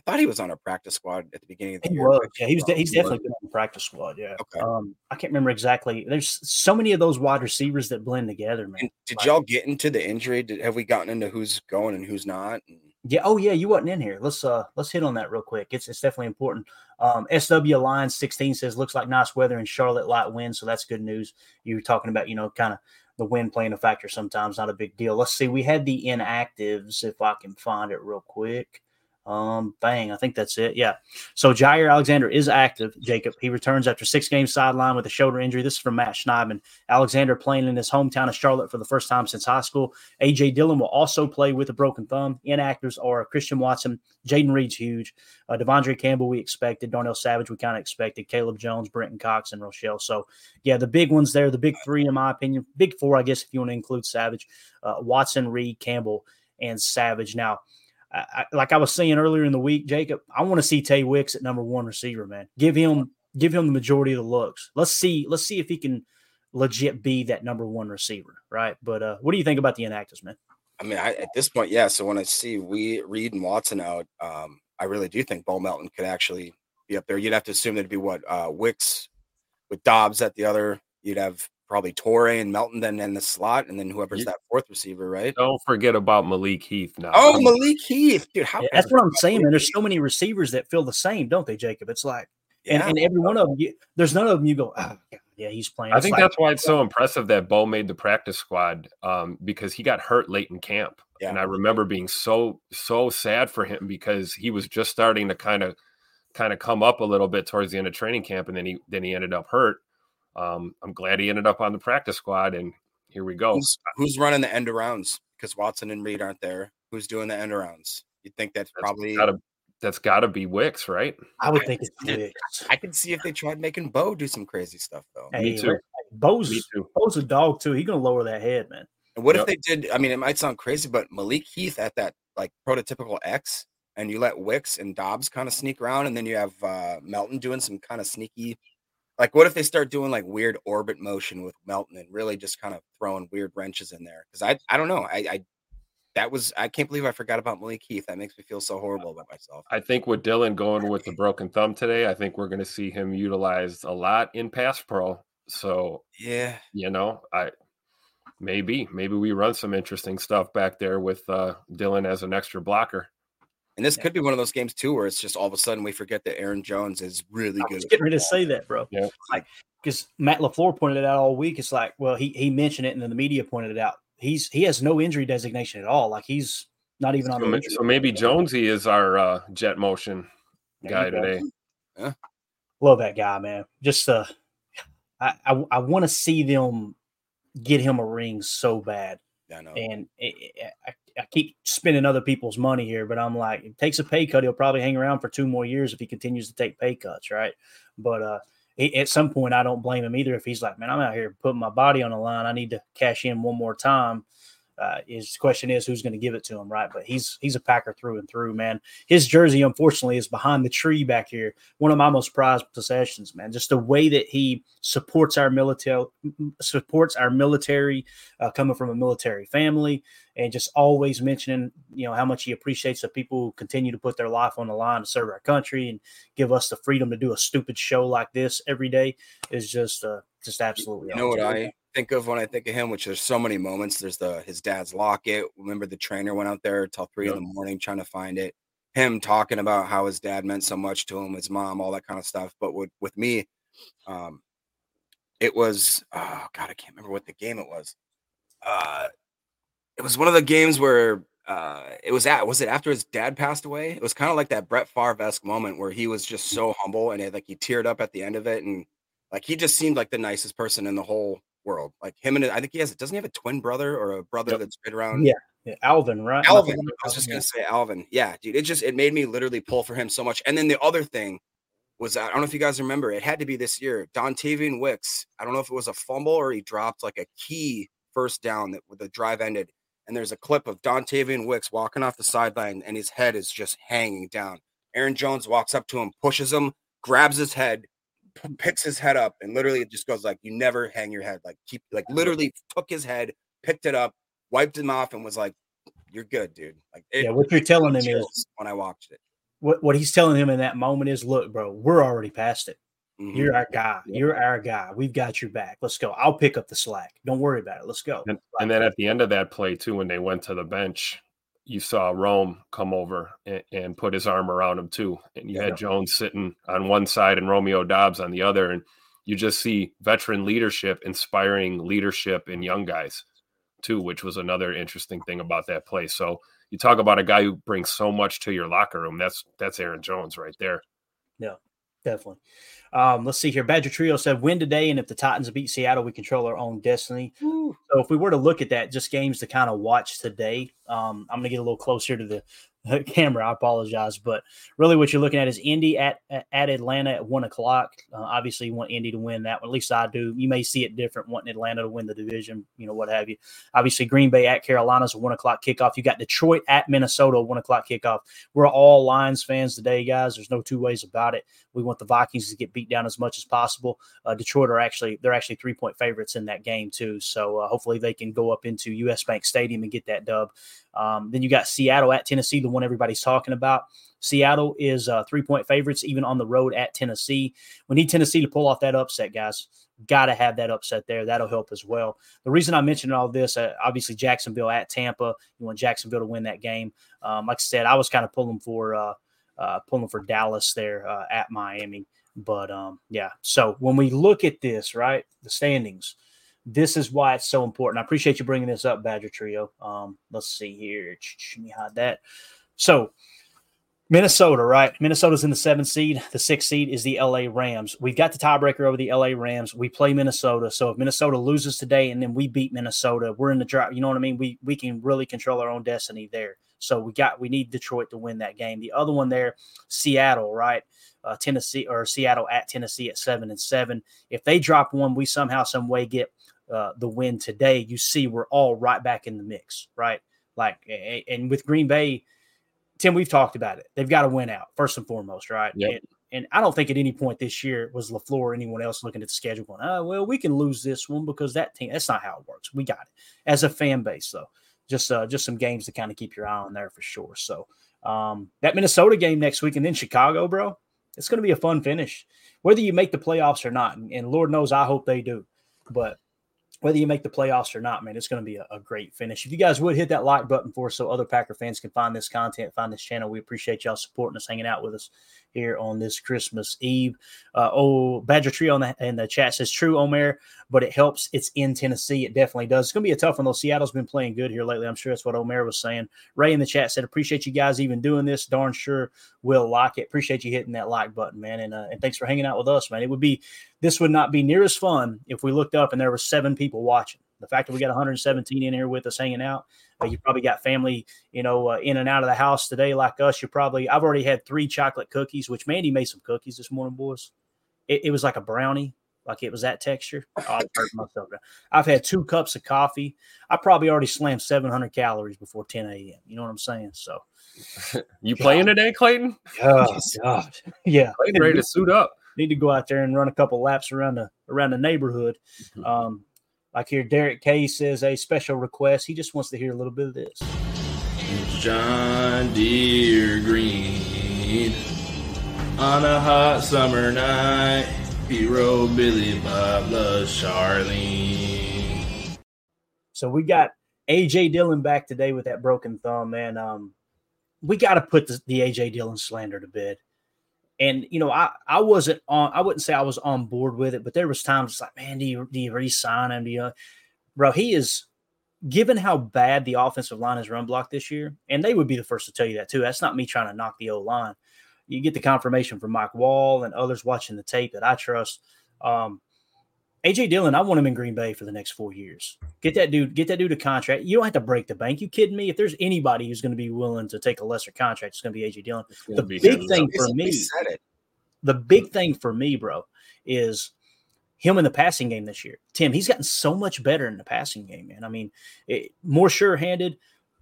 thought he was on a practice squad at the beginning of the he year. Was. Yeah, he was. He's definitely been on the practice squad. Yeah. Okay. Um, I can't remember exactly. There's so many of those wide receivers that blend together, man. And did Like- y'all get into the injury? Did, have we gotten into who's going and who's not? And Yeah. Oh, yeah. You wasn't in here. Let's uh let's hit on that real quick. It's it's definitely important. Um, SW line 16 says looks like nice weather in Charlotte, light wind, so that's good news. You were talking about you know kind of the wind playing a factor sometimes, not a big deal. Let's see. We had the inactives if I can find it real quick. Um, bang, I think that's it. Yeah. So Jaire Alexander is active, Jacob. He returns after six games sideline with a shoulder injury. This is from Matt Schneidman. Alexander playing in his hometown of Charlotte for the first time since high school. AJ Dillon will also play with a broken thumb. Inactives are Christian Watson, Jayden Reed's huge, uh, De'Vondre Campbell, we expected, Darnell Savage, we kind of expected, Caleb Jones, Brenton Cox, and Rochelle. So, yeah, the big ones there, the big three, in my opinion, big four, I guess, if you want to include Savage, uh, Watson, Reed, Campbell, and Savage. Now, I, like I was saying earlier in the week, Jacob, I want to see Tay Wicks at number one receiver, man. Give him give him the majority of the looks. Let's see, let's see if he can legit be that number one receiver, right? But uh, what do you think about the inactives, man? I mean, I, at this point, yeah. So when I see we Reed and Watson out, um, I really do think Bo Melton could actually be up there. You'd have to assume there'd be what uh, Wicks with Doubs at the other. You'd have probably Torre and Melton then in the slot, and then whoever's You- that fourth receiver, right? Don't forget about Malik Heath now. Oh, Malik Heath, dude. How Yeah, that's what I'm saying, man. There's so many receivers that feel the same, don't they, Jacob? It's like, and, Yeah. and every one of them, you, there's none of them you go, oh, God, yeah, he's playing. I It's think like- that's why it's so impressive that Bo made the practice squad um, because he got hurt late in camp. Yeah. And I remember being so so sad for him because he was just starting to kind of kind of come up a little bit towards the end of training camp, and then he then he ended up hurt. Um, I'm glad he ended up on the practice squad, and here we go. Who's, who's running the end arounds? Because Watson and Reed aren't there. Who's doing the end arounds? You'd think that's, That's probably. gotta that's got to be Wicks, right? I would think it's Wicks. I can see if they tried making Bo do some crazy stuff though. Hey, Me too. let- Bo's, Me too. Bo's a dog too. He's gonna lower that head, man. And what Yep. if they did? I mean, it might sound crazy, but Malik Heath at that like prototypical X, and you let Wicks and Doubs kind of sneak around, and then you have uh, Melton doing some kind of sneaky. Like, what if they start doing like weird orbit motion with Melton and really just kind of throwing weird wrenches in there? Because I, I don't know. I, I, that was I can't believe I forgot about Malik Heath. That makes me feel so horrible about myself. I think with Dillon going with the broken thumb today, I think we're going to see him utilized a lot in pass pro. So Yeah, you know, I maybe maybe we run some interesting stuff back there with uh, Dillon as an extra blocker. And this could be one of those games too, where it's just all of a sudden we forget that Aaron Jones is really I good. was getting ready to say that, bro. Yeah. Like, because Matt LaFleur pointed it out all week. It's like, well, he he mentioned it, and then the media pointed it out. He's he has no injury designation at all. Like he's not even on So, the ma- so maybe. Jonesy is our uh, jet motion There guy you go. today. Love that guy, man. Just uh, I I, I want to see them get him a ring so bad. I know. and it, it- I, I keep spending other people's money here, but I'm like, it takes a pay cut. He'll probably hang around for two more years if he continues to take pay cuts, right? But uh, at some point, I don't blame him either if he's like, man, I'm out here putting my body on the line. I need to cash in one more time. Uh, his question is who's going to give it to him, right? But he's he's a Packer through and through, man. His jersey, unfortunately, is behind the tree back here. One of my most prized possessions, man. Just the way that he supports our military, supports our military, uh, coming from a military family, and just always mentioning, you know, how much he appreciates the people who continue to put their life on the line to serve our country and give us the freedom to do a stupid show like this every day is just, uh, just absolutely. You know what. I think of when I think of him, which there's so many moments. There's the his dad's locket. Remember the trainer went out there till three Yep. in the morning trying to find it. Him talking about how his dad meant so much to him, his mom, all that kind of stuff. But with with me, um, it was oh god, I can't remember what the game it was. Uh, it was one of the games where uh, it was at was it after his dad passed away? It was kind of like that Brett Favre esque moment where he was just so humble and it, like he teared up at the end of it and like he just seemed like the nicest person in the whole world. Like him and I think he has doesn't he have a twin brother or a brother Yep. that's right around Yeah, yeah, Alvin, right? Alvin. I was just gonna say Alvin. Yeah, dude. It just it made me literally pull for him so much. And then the other thing was I don't know if you guys remember, it had to be this year. Dontayvion Wicks, I don't know if it was a fumble or he dropped like a key first down that the drive ended. And there's a clip of Dontayvion Wicks walking off the sideline and his head is just hanging down. Aaron Jones walks up to him, pushes him, grabs his head, picks his head up, and literally it just goes like, "You never hang your head." Like keep, like literally took his head, picked it up, wiped him off, and was like, "You're good, dude." Like, yeah, what you're telling him is when I watched it, what what he's telling him in that moment is, "Look, bro, we're already past it. Mhm. You're our guy. You're our guy. We've got your back. Let's go. I'll pick up the slack. Don't worry about it. Let's go." And, and then at the end of that play, too, when they went to the bench, you saw Rome come over and, and put his arm around him, too. And you Yeah. had Jones sitting on one side and Romeo Doubs on the other. And you just see veteran leadership inspiring leadership in young guys, too, which was another interesting thing about that play. So you talk about a guy who brings so much to your locker room. That's that's Aaron Jones right there. Yeah, definitely. Um, let's see here. Badger Trio said, win today, and if the Titans beat Seattle, we control our own destiny. So if we were to look at that, just games to kind of watch today, um, I'm going to get a little closer to the camera. I apologize, but really, what you're looking at is Indy at at Atlanta at one o'clock. Uh, obviously, you want Indy to win that one. At least I do. You may see it different, wanting Atlanta to win the division, you know, what have you. Obviously, Green Bay at Carolina's a one o'clock kickoff. You got Detroit at Minnesota, one o'clock kickoff. We're all Lions fans today, guys. There's no two ways about it. We want the Vikings to get beat down as much as possible. Uh, Detroit are actually they're actually three point favorites in that game too. So uh, hopefully they can go up into US Bank Stadium and get that dub. Um, then you got Seattle at Tennessee, the one everybody's talking about. Seattle is uh, three point favorites even on the road at Tennessee. We need Tennessee to pull off that upset, guys. Got to have that upset there. That'll help as well. The reason I mentioned all this, uh, obviously Jacksonville at Tampa. You want Jacksonville to win that game. Um, like I said, I was kind of pulling for uh, uh, pulling for Dallas there uh, at Miami. But um, yeah, so when we look at this, right, the standings, this is why it's so important. I appreciate you bringing this up, Badger Trio. Um, let's see here. Let me hide that. So Minnesota, right? Minnesota's in the seventh seed. The sixth seed is the LA Rams. We've got the tiebreaker over the LA Rams. We play Minnesota. So if Minnesota loses today and then we beat Minnesota, we're in the drive. You know what I mean? We we can really control our own destiny there. So we got we need Detroit to win that game. The other one there, Seattle, right? Uh, Tennessee or Seattle at Tennessee at seven and seven. If they drop one, we somehow some way get uh, the win today. You see, we're all right back in the mix, right? Like, and with Green Bay, Tim, we've talked about it. They've got to win out first and foremost, right? Yep. And, and I don't think at any point this year was LaFleur or anyone else looking at the schedule going, "Oh, well, we can lose this one because that team." That's not how it works. We got it as a fan base, though. Just uh, just some games to kind of keep your eye on there for sure. So um, that Minnesota game next week, and then Chicago, bro. It's going to be a fun finish, whether you make the playoffs or not. And, and Lord knows, I hope they do. But whether you make the playoffs or not, man, it's going to be a, a great finish. If you guys would hit that like button for us so other Packer fans can find this content, find this channel, we appreciate y'all supporting us, hanging out with us here on this Christmas Eve. Uh, oh, Badger Tree on the, in the chat says, true, Omer, but it helps. It's in Tennessee. It definitely does. It's going to be a tough one, though. Seattle's been playing good here lately. I'm sure that's what Omer was saying. Ray in the chat said, appreciate you guys even doing this. Darn sure will like it. Appreciate you hitting that like button, man. And, uh, and thanks for hanging out with us, man. It would be, this would not be near as fun if we looked up and there were seven people watching. The fact that we got 117 in here with us hanging out, uh, you probably got family, you know, uh, in and out of the house today like us. You probably, I've already had three chocolate cookies, which Mandy made some cookies this morning, boys. It, it was like a brownie, like it was that texture. Oh, I hurt myself. I've had two cups of coffee. I probably already slammed 700 calories before 10 a.m. You know what I'm saying? So, You playing today, Clayton? oh, God. Yeah. Clayton ready to suit up. Need to go out there and run a couple laps around the around the neighborhood. Um, like here, Derek K says a special request. He just wants to hear a little bit of this. John Deere Green on a hot summer night. He rode Billy Bob loves Charlene. So we got AJ Dillon back today with that broken thumb, man. Um, we got to put the, the AJ Dillon slander to bed. And you know, I I wasn't on. I wouldn't say I was on board with it, but there was times it's like, man, do you do you re-sign him? Do you, bro? He is given how bad the offensive line has run blocked this year, and they would be the first to tell you that too. That's not me trying to knock the O line. You get the confirmation from Mike Wall and others watching the tape that I trust. Um, AJ Dillon, I want him in Green Bay for the next four years. Get that dude, get that dude a contract. You don't have to break the bank. You kidding me? If there's anybody who's going to be willing to take a lesser contract, it's going to be AJ Dillon. The big thing for me, the big thing for me, bro, is him in the passing game this year. Tim, he's gotten so much better in the passing game, man. I mean, it, more sure-handed,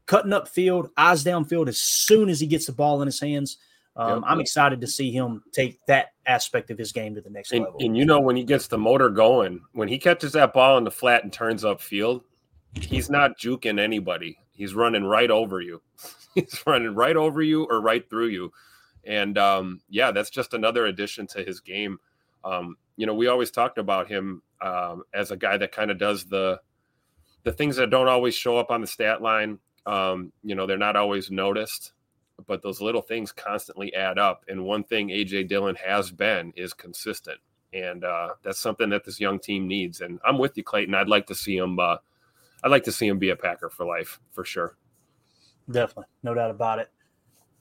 cutting up field, eyes downfield as soon as he gets the ball in his hands. Um, Yep. I'm excited to see him take that aspect of his game to the next And, level. and you know when he gets the motor going, when he catches that ball in the flat and turns upfield, he's not juking anybody. He's running right over you. he's running right over you or right through you. And um, yeah, that's just another addition to his game. Um, you know, we always talked about him um, as a guy that kind of does the the things that don't always show up on the stat line. Um, you know, they're not always noticed, but those little things constantly add up. And one thing AJ Dillon has been is consistent, and uh, that's something that this young team needs. And I'm with you, Clayton. I'd like to see him. Uh, I'd like to see him be a Packer for life, for sure. Definitely, no doubt about it.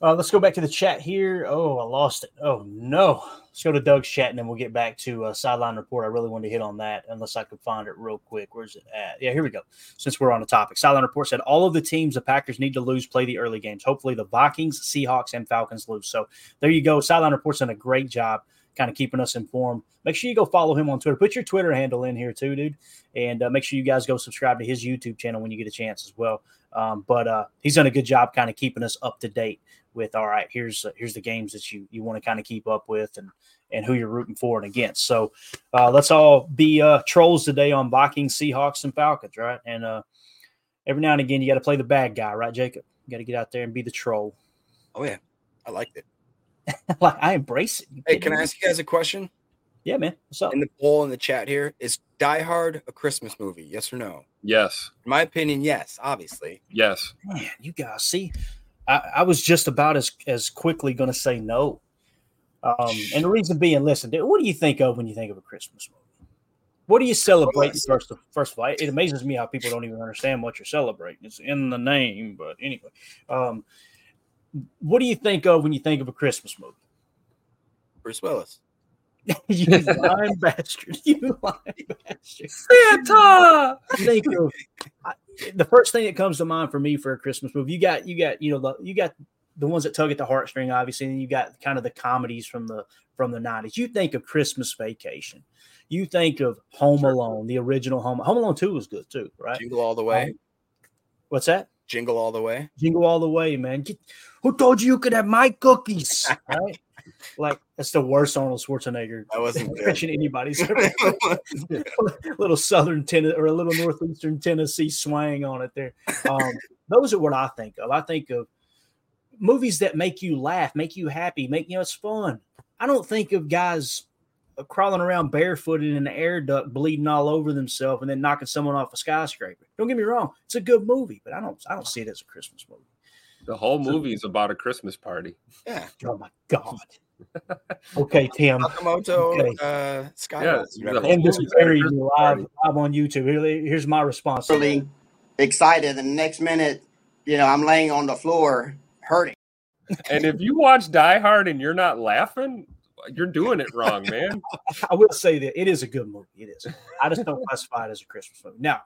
Uh, let's go back to the chat here. Oh, I lost it. Oh no. Let's go to Doug's chat and then we'll get back to uh, sideline report. I really wanted to hit on that, unless I could find it real quick. Where's it at? Yeah, here we go. Since we're on the topic, sideline report said all of the teams the Packers need to lose play the early games. Hopefully, the Vikings, Seahawks, and Falcons lose. So there you go. Sideline report's done a great job, kind of keeping us informed. Make sure you go follow him on Twitter. Put your Twitter handle in here too, dude, and uh, make sure you guys go subscribe to his YouTube channel when you get a chance as well. Um, but uh, he's done a good job, kind of keeping us up to date with. All right, here's uh, here's the games that you you want to kind of keep up with, and and who you're rooting for and against. So uh, let's all be uh, trolls today on Vikings, Seahawks, and Falcons, right? And uh, every now and again, you got to play the bad guy, right, Jacob? You got to get out there and be the troll. Oh yeah, I liked it. like I embrace it. You Hey, kidding can I ask you guys a question? Yeah, man. What's up? In the poll in the chat here, is Die Hard a Christmas movie? Yes or no? Yes, In my opinion, yes. Obviously, yes. Man, you guys see, I, I was just about as as quickly going to say no. Um, and the reason being, listen, dude, what do you think of when you think of a Christmas movie? What do you celebrate first? Of, first of all, it amazes me how people don't even understand what you're celebrating. It's in the name, but anyway, um, what do you think of when you think of a Christmas movie? Bruce Willis. you lying bastard! You lying bastard! Santa. think of I, the first thing that comes to mind for me for a Christmas movie. You got you got you know the, you got the ones that tug at the heartstring, obviously, and you got kind of the comedies from the from the nineties. You think of Christmas Vacation. You think of Home Alone, the original Home Home Alone Two was good too, right? Jingle all the way. Um, what's that? Jingle all the way. Jingle all the way, man. Get, who told you you could have my cookies? Right? Like that's the worst Arnold Schwarzenegger I wasn't impression anybody's little southern Tennessee or a little northeastern Tennessee swang on it there. Um, those are what I think of. I think of movies that make you laugh, make you happy, make you know it's fun. I don't think of guys crawling around barefooted in an air duct, bleeding all over themselves, and then knocking someone off a skyscraper. Don't get me wrong; it's a good movie, but I don't I don't see it as a Christmas movie. The whole movie is about a Christmas party. Yeah. Oh my god! Okay, Tim. Sakamoto Okay. uh, Sky. Yeah, the And this is very live, party. live on YouTube. Here- Here's my response. really excited. And the next minute, you know, I'm laying on the floor hurting. And if you watch Die Hard and you're not laughing, you're doing it wrong, man. I will say that it is a good movie. It is. I just don't classify it as a Christmas movie. Now,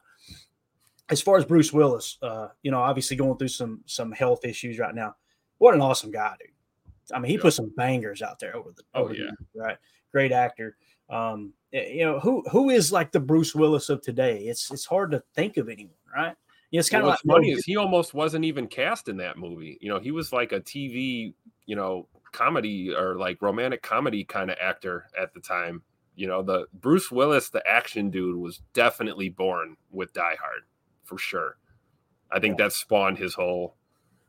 as far as Bruce Willis, uh, you know, obviously going through some some health issues right now. What an awesome guy, dude. I mean, he Yeah. put some bangers out there over the Oh, over the yeah. years, right. Great actor. Um, you know, who who is like the Bruce Willis of today? It's it's hard to think of anyone, right? Yeah, it's kind Well, of like funny is he almost wasn't even cast in that movie. You know, he was like a TV, you know, comedy or like romantic comedy kind of actor at the time. You know, the Bruce Willis, the action dude, was definitely born with Die Hard for sure. I think that spawned his whole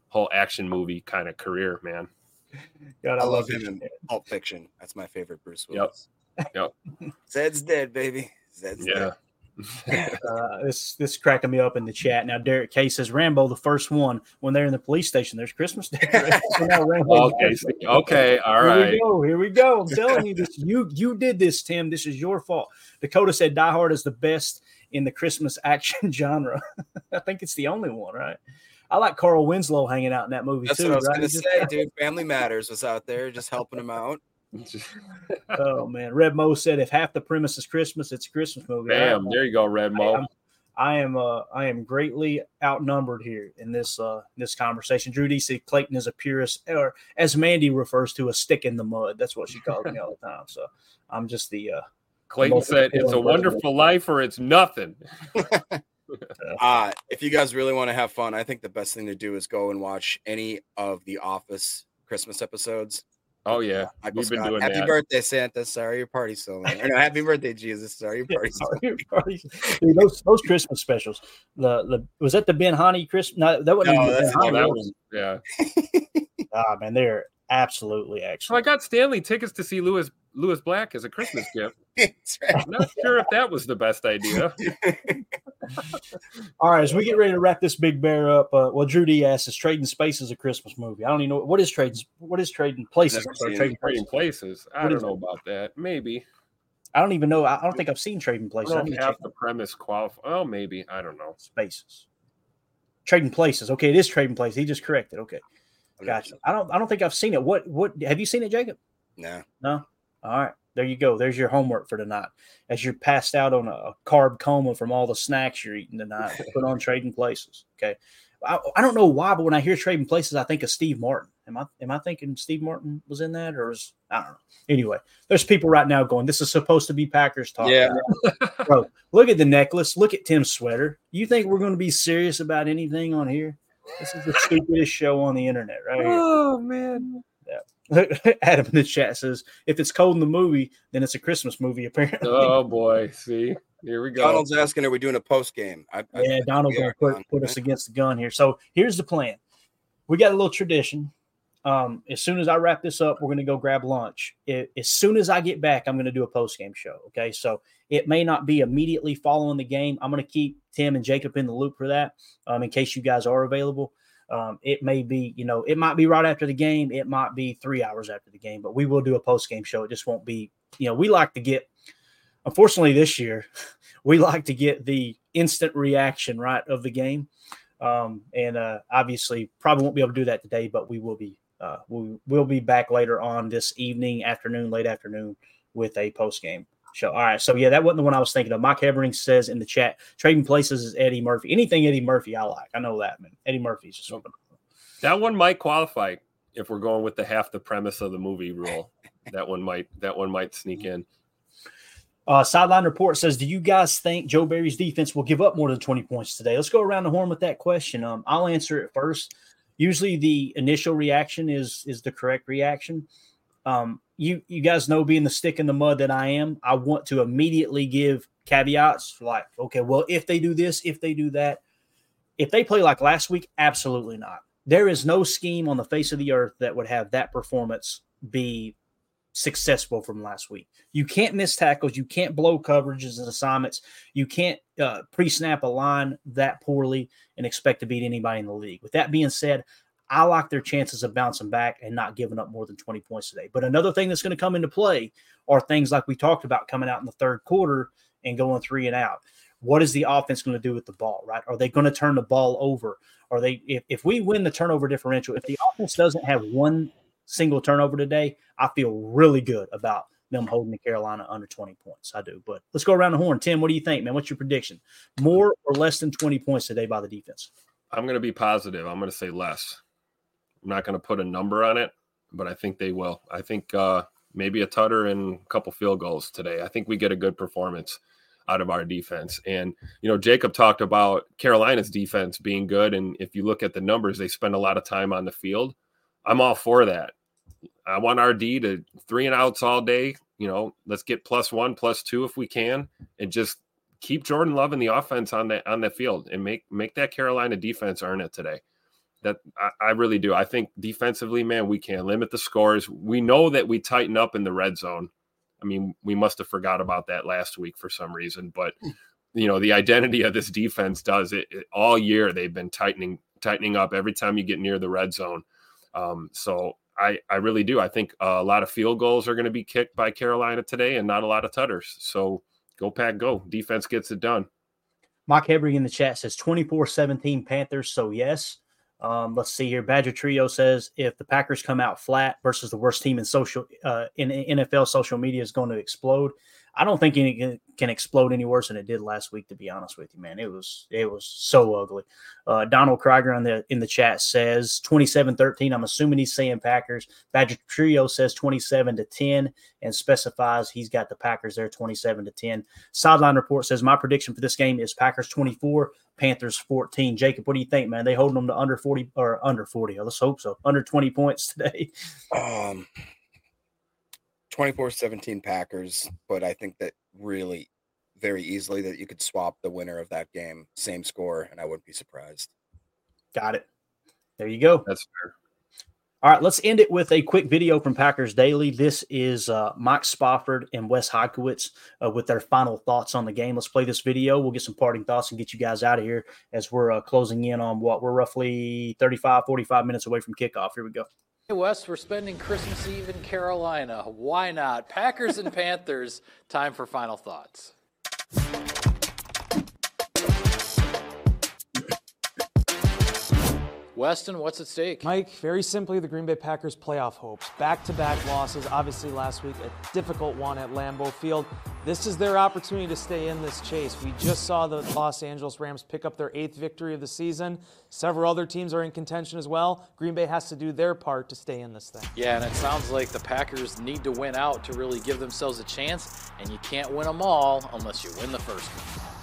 whole action movie kind of career, man. God, I love him in Pulp Fiction. That's my favorite Bruce Willis. Yep. Zed's dead, baby. Zed's Yeah. dead. Uh, this this is cracking me up in the chat. Now Derek K says Rambo, the first one when they're in the police station. There's Christmas decorations. So now Rambo's okay. Okay. All Here right. we go. Here we go. I'm telling you this. You you did this, Tim. This is your fault. Dakota said Die Hard is the best in the Christmas action genre. I think it's the only one, right? I like Carl Winslow hanging out in that movie That's too. what I was right? gonna Just- say, dude. Family Matters was out there just helping him out. oh man, Red Mo said if half the premise is Christmas, it's a Christmas movie. right? There you go, Red Mo. I'm- I am uh, I am greatly outnumbered here in this uh, this conversation. Drew DC said Clayton is a purist, or as Mandy refers to, a stick in the mud. That's what she calls me all the time. So I'm just the uh, Clayton said, "It's a wonderful life, or it's nothing." uh, if you guys really want to have fun, I think the best thing to do is go and watch any of the Office Christmas episodes. Oh yeah, Michael we've been Scott. doing Happy that. birthday, Santa. Sorry your party's so late. Or no, happy birthday, Jesus. Sorry your party's so late. Dude, those those Christmas specials. The the was that the Benihana Christmas? No, that wasn't. No, even that's- Ben Oh, that was- was yeah. Ah, man, they're absolutely excellent. So I got Stanley tickets to see Lewis Lewis Black as a Christmas gift. Right. I'm not sure if that was the best idea. All right, as we get ready to wrap this big bear up, uh, well, Drew D asks, "Is Trading Spaces a Christmas movie?" I don't even know what is Trading. What is Trading Places? I'm sorry, seen it. Trading Trading Places. places. I What don't is know about that. Maybe. I don't even know. I I don't think I've seen Trading Places. I don't need know to if half the premise qualify. Oh, maybe. I don't know. Spaces. Trading Places. Okay, it is Trading Places. He just corrected. Okay, I've gotcha. I don't. I don't think I've seen it. What? What? Have you seen it, Jacob? No. No. All right. There you go. There's your homework for tonight. As you're passed out on a, carb coma from all the snacks you're eating tonight, put on Trading Places. Okay. I, I don't know why, but when I hear Trading Places, I think of Steve Martin. Am I am I thinking Steve Martin was in that, or is I don't know. Anyway, there's people right now going, "This is supposed to be Packers talk." Yeah. bro. Look at the necklace. Look at Tim's sweater. You think we're going to be serious about anything on here? This is the stupidest show on the internet, right here. Oh man. Adam in the chat says, if it's cold in the movie, then it's a Christmas movie, apparently. Oh boy. See, here we go. Donald's asking, are we doing a post game? I, I, yeah, Donald gonna put, Don. put us against the gun here. So here's the plan. We got a little tradition. Um, as soon as I wrap this up, we're gonna go grab lunch. I- as soon as I get back, I'm gonna do a post game show. Okay, so it may not be immediately following the game. I'm gonna keep Tim and Jacob in the loop for that, um, in case you guys are available. Um, it may be, you know, it might be right after the game. It might be three hours after the game, but we will do a post game show. It just won't be, you know, we like to get, unfortunately, this year, we like to get the instant reaction right of the game. Um, and uh, obviously, probably won't be able to do that today, but we will be, uh, we will be back later on this evening, afternoon, late afternoon with a post game show. All right. So, yeah, that wasn't the one I was thinking of. Mike Evering says in the chat, trading places is Eddie Murphy. Anything Eddie Murphy, I like. I know that, man. Eddie Murphy's just That one might qualify if we're going with the half the premise of the movie rule. that one might that one might sneak in. Uh, sideline report says, "Do you guys think Joe Barry's defense will give up more than twenty points today?" Let's go around the horn with that question. Um, I'll answer it first. Usually, the initial reaction is is the correct reaction. Um, you you guys know, being the stick in the mud that I am, I want to immediately give caveats like, okay, well, if they do this, if they do that, if they play like last week, absolutely not. There is no scheme on the face of the earth that would have that performance be successful from last week. You can't miss tackles. You can't blow coverages and assignments. You can't uh, pre snap a line that poorly and expect to beat anybody in the league. With that being said, I like their chances of bouncing back and not giving up more than 20 points today. But another thing that's going to come into play are things like we talked about coming out in the third quarter and going three and out. What is the offense going to do with the ball, right? Are they going to turn the ball over? Are they, if, if we win the turnover differential, if the offense doesn't have one single turnover today, I feel really good about them holding the Carolina under 20 points. I do. But let's go around the horn. Tim, what do you think, man? What's your prediction? More or less than 20 points today by the defense? I'm going to be positive. I'm going to say less. I'm not going to put a number on it, but I think they will. I think uh, maybe a tutter and a couple field goals today. I think we get a good performance out of our defense. And, you know, Jacob talked about Carolina's defense being good. And if you look at the numbers, they spend a lot of time on the field. I'm all for that. I want RD to three and outs all day. You know, let's get plus one, plus two if we can, and just keep Jordan Love in the offense on the on the field and make make that Carolina defense earn it today. That I, I really do. I think defensively, man, we can limit the scores. We know that we tighten up in the red zone. I mean, we must have forgot about that last week for some reason, but you know, the identity of this defense does it, it all year. They've been tightening tightening up every time you get near the red zone. Um, so I, I really do. I think a lot of field goals are going to be kicked by Carolina today and not a lot of tutters. So go pack, go. Defense gets it done. Mike Hebrig in the chat says 24 17 Panthers. So, yes. Um, let's see here. Badger Trio says if the Packers come out flat versus the worst team in social uh, in NFL social media is going to explode. I don't think it can, explode any worse than it did last week. To be honest with you, man, it was it was so ugly. Uh, Donald Krieger on the in the chat says 27-13. I'm assuming he's saying Packers. Badger Trio says 27 to 10 and specifies he's got the Packers there 27 to 10. Sideline report says my prediction for this game is Packers 24, Panthers 14. Jacob, what do you think, man? They holding them to under 40 or under 40? Oh, let's hope so. Under 20 points today. Um 24-17 Packers, but I think that really very easily that you could swap the winner of that game, same score, and I wouldn't be surprised. Got it. There you go. That's fair. All right, let's end it with a quick video from Packers Daily. This is uh, Mike Spofford and Wes Hodkiewicz uh, with their final thoughts on the game. Let's play this video. We'll get some parting thoughts and get you guys out of here as we're uh, closing in on what we're roughly 35, 45 minutes away from kickoff. Here we go. Hey, Wes, we're spending Christmas Eve in Carolina. Why not? Packers and Panthers. Time for final thoughts. Weston, what's at stake? Mike, very simply, the Green Bay Packers playoff hopes. Back to back losses, obviously last week, a difficult one at Lambeau Field. This is their opportunity to stay in this chase. We just saw the Los Angeles Rams pick up their eighth victory of the season. Several other teams are in contention as well. Green Bay has to do their part to stay in this thing. Yeah, and it sounds like the Packers need to win out to really give themselves a chance, and you can't win them all unless you win the first one.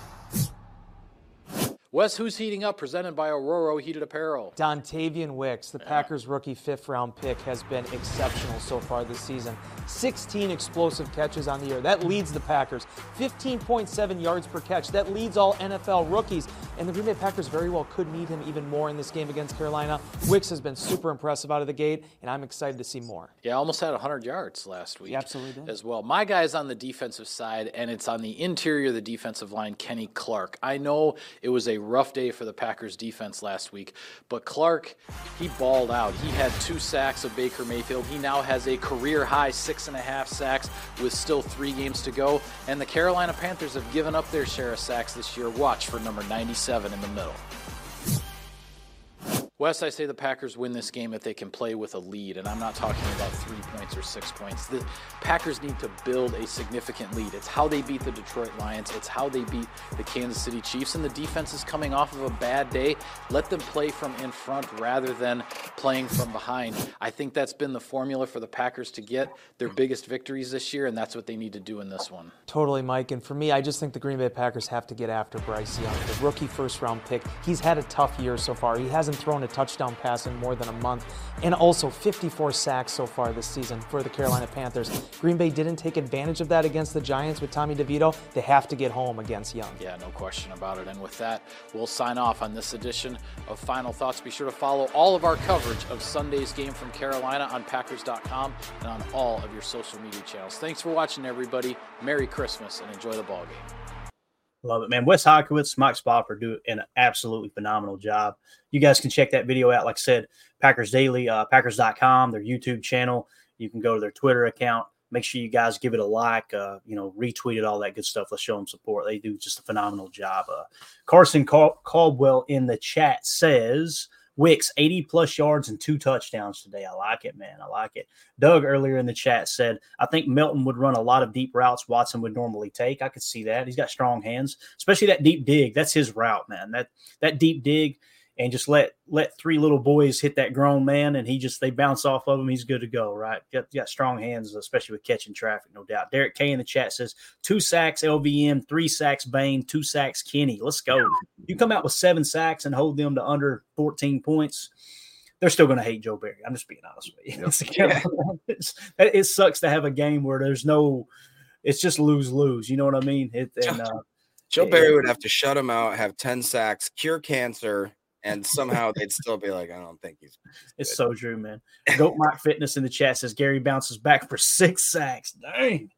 Wes, who's heating up? Presented by Aurora Heated Apparel. Dontayvion Wicks, the Packers rookie fifth round pick, has been exceptional so far this season. 16 explosive catches on the year. That leads the Packers. 15.7 yards per catch. That leads all NFL rookies. And the Green Bay Packers very well could need him even more in this game against Carolina. Wicks has been super impressive out of the gate, and I'm excited to see more. Yeah, almost had 100 yards last week. He absolutely did. As well. My guy's on the defensive side, and it's on the interior of the defensive line, Kenny Clark. I know it was a rough day for the Packers defense last week, but Clark, he balled out. He had two sacks of Baker Mayfield. He now has a career high six and a half sacks with still three games to go. And the Carolina Panthers have given up their share of sacks this year. Watch for number 97 in the middle. Wes, I say the Packers win this game if they can play with a lead, and I'm not talking about three points or six points. The Packers need to build a significant lead. It's how they beat the Detroit Lions, it's how they beat the Kansas City Chiefs, and the defense is coming off of a bad day. Let them play from in front rather than playing from behind. I think that's been the formula for the Packers to get their biggest victories this year, and that's what they need to do in this one. Totally, Mike. And for me, I just think the Green Bay Packers have to get after Bryce Young, the rookie first round pick. He's had a tough year so far. He hasn't thrown a touchdown pass in more than a month, and also 54 sacks so far this season for the Carolina Panthers. Green Bay didn't take advantage of that against the Giants with Tommy DeVito. They have to get home against Young. Yeah, no question about it. And with that, we'll sign off on this edition of Final Thoughts. Be sure to follow all of our coverage of Sunday's game from Carolina on Packers.com and on all of your social media channels. Thanks for watching, everybody. Merry Christmas and enjoy the ball game. Love it, man. Wes Hodkiewicz, Mike Spofford do an absolutely phenomenal job. You guys can check that video out. Like I said, Packers Daily, uh, Packers.com, their YouTube channel. You can go to their Twitter account. Make sure you guys give it a like, uh, you know, retweet it, all that good stuff. Let's show them support. They do just a phenomenal job. Uh, Carson Cal- Caldwell in the chat says, Wicks, 80 plus yards and two touchdowns today. I like it, man. I like it. Doug earlier in the chat said, I think Melton would run a lot of deep routes Watson would normally take. I could see that. He's got strong hands, especially that deep dig. That's his route, man. That that deep dig and just let let three little boys hit that grown man and he just they bounce off of him. He's good to go right? Got, got strong hands especially with catching traffic no doubt. Derek k in the chat says two sacks lvm three sacks bain two sacks kenny. Let's go. You come out with seven sacks and hold them to under 14 points they're still going to hate joe barry. I'm just being honest with you. It's, it sucks to have a game where there's no it's just lose lose you know what i mean? It, and uh, Joe Barry would have to shut him out, have 10 sacks, cure cancer, and somehow they'd still be like, I don't think he's. he's it's so true, man. Goat Mike Fitness in the chat says Gary bounces back for six sacks. Dang.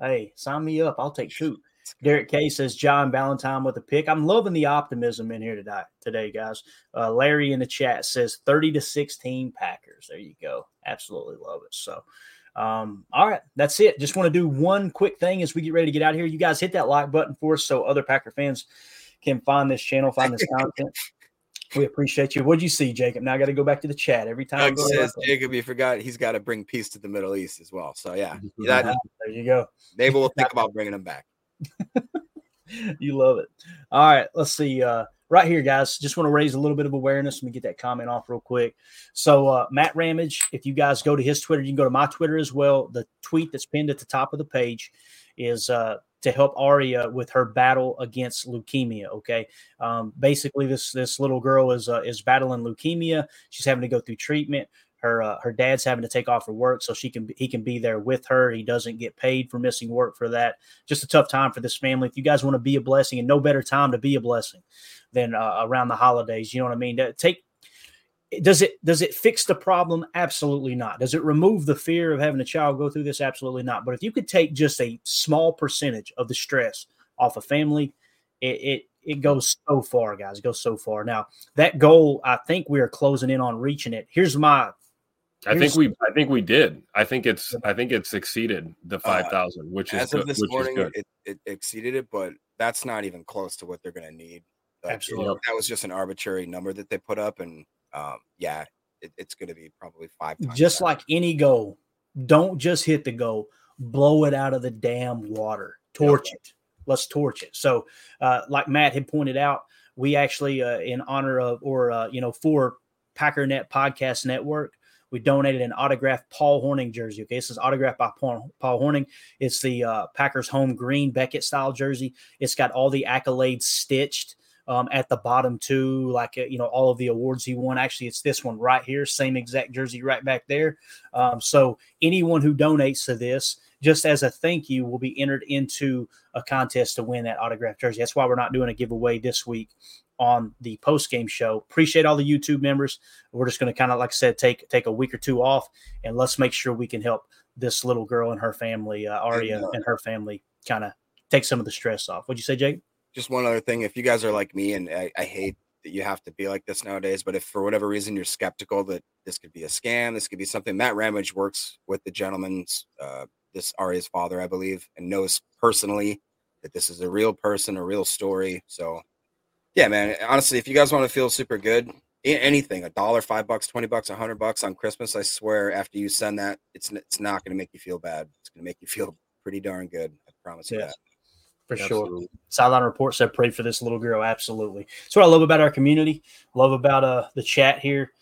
Hey, sign me up. I'll take two. Derek K says John Valentine with a pick. I'm loving the optimism in here today, today guys. Uh, Larry in the chat says 30 to 16 Packers. There you go. Absolutely love it. So, um, all right, that's it. Just want to do one quick thing as we get ready to get out of here. You guys hit that like button for us so other Packer fans can find this channel, find this content. We appreciate you. What'd you see, Jacob? Now I got to go back to the chat every time. Doug says, Jacob, you forgot he's got to bring peace to the Middle East as well. So yeah, Yeah, that, there you go. maybe we'll think about bringing him back. you love it. All right, let's see. Uh, right here, guys. Just want to raise a little bit of awareness. Let me get that comment off real quick. So, uh, Matt Ramage, if you guys go to his Twitter, you can go to my Twitter as well. The tweet that's pinned at the top of the page is uh, to help Aria with her battle against leukemia. Okay, um, basically, this this little girl is uh, is battling leukemia. She's having to go through treatment. Her uh, her dad's having to take off for work, so she can he can be there with her. He doesn't get paid for missing work for that. Just a tough time for this family. If you guys want to be a blessing, and no better time to be a blessing than uh, around the holidays. You know what I mean? Take does it does it fix the problem? Absolutely not. Does it remove the fear of having a child go through this? Absolutely not. But if you could take just a small percentage of the stress off a family, it it, it goes so far, guys. It goes so far. Now that goal, I think we are closing in on reaching it. Here's my. I think we I think we did. I think it's I think it's exceeded the five thousand, which is Uh, As of this which is morning, good. it, it exceeded it, but that's not even close to what they're going to need. Like, Absolutely. that was just an arbitrary number that they put up, and um, yeah, it, it's going to be probably five times. just like any goal, don't just hit the goal, blow it out of the damn water, torch it. Let's torch it. So, uh, like Matt had pointed out, we actually, uh, in honor of, or uh, you know, for Packernet Podcast Network, we donated an autographed Paul Hornung jersey. Okay, this is autographed by Paul, Paul Hornung. It's the uh, Packers home green Beckett style jersey. It's got all the accolades stitched um, at the bottom too, like you know all of the awards he won. Actually, it's this one right here, same exact jersey right back there. Um, so anyone who donates to this, just as a thank you, will be entered into a contest to win that autographed jersey. That's why we're not doing a giveaway this week on the post game show. Appreciate all the YouTube members. We're just going to kind of, like I said, take take a week or two off, and let's make sure we can help this little girl and her family, uh, Aria And, uh, and her family, kind of take some of the stress off. What'd you say, Jake? Just one other thing if you guys are like me and I, I hate that you have to be like this nowadays but if for whatever reason you're skeptical that this could be a scam this could be something matt ramage works with the gentleman's uh, this aria's father i believe and knows personally that this is a real person a real story so yeah man honestly if you guys want to feel super good anything a dollar five bucks 20 bucks a hundred bucks on christmas i swear after you send that it's it's not going to make you feel bad. It's going to make you feel pretty darn good i promise you that for sure. Sideline report said pray for this little girl. Absolutely. That's what I love about our community. Love about uh the chat here.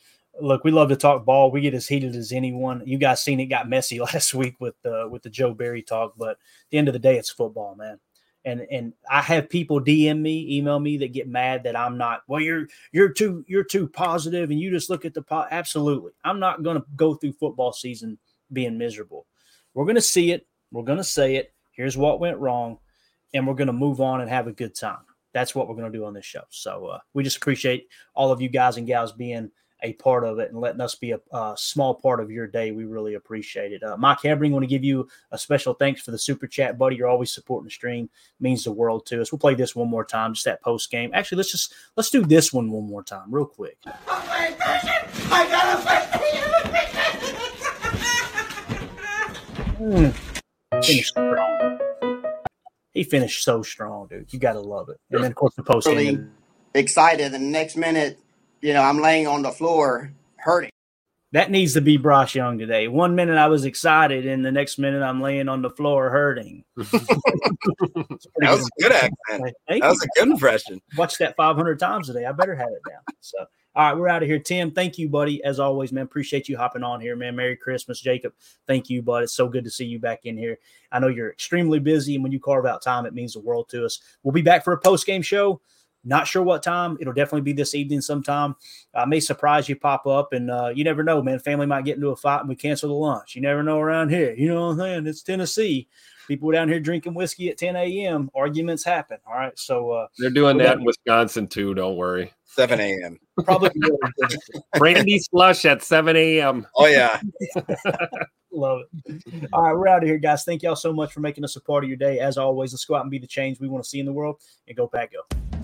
Look, we love to talk ball. We get as heated as anyone. You guys seen it got messy last week with uh with the Joe Barry talk, but at the end of the day, it's football, man. And and I have people DM me, email me that get mad that I'm not. Well, you're you're too you're too positive, and you just look at the pot. Absolutely, I'm not going to go through football season being miserable. We're going to see it. We're going to say it. Here's what went wrong and we're going to move on and have a good time. That's what we're going to do on this show. So uh, we just appreciate all of you guys and gals being a part of it and letting us be a, a small part of your day. We really appreciate it. Uh, Mike Hebring, want to give you a special thanks for the super chat, buddy. You're always supporting the stream; means the world to us. We'll play this one more time, just that post game. Actually, let's just let's do this one one more time, real quick. Mm. Strong. He finished so strong, dude. You got to love it. And then, of course, the post really game. excited. And the next minute, you know, I'm laying on the floor hurting. That needs to be Bryce Young today. One minute I was excited, and the next minute I'm laying on the floor hurting. that was a good accent Thank that was a good impression Watched that 500 times today. I better have it down. So, all right, we're out of here. Tim, thank you, buddy. As always, man, appreciate you hopping on here, man. Merry Christmas, Jacob. Thank you, bud. It's so good to see you back in here. I know you're extremely busy, and when you carve out time, it means the world to us. We'll be back for a post game show. Not sure what time. It'll definitely be this evening sometime. I may surprise you pop up, and uh, you never know, man. Family might get into a fight, and we cancel the lunch. You never know around here. You know what I'm saying? It's Tennessee. People down here drinking whiskey at 10 a.m. Arguments happen. All right, so uh, They're doing that in Wisconsin too. Don't worry. 7 a.m. probably Brandy slush at 7 a.m. Oh yeah. Love it. All right, we're out of here, guys. Thank y'all so much for making us a part of your day. As always, let's go out and be the change we want to see in the world and go Pack go.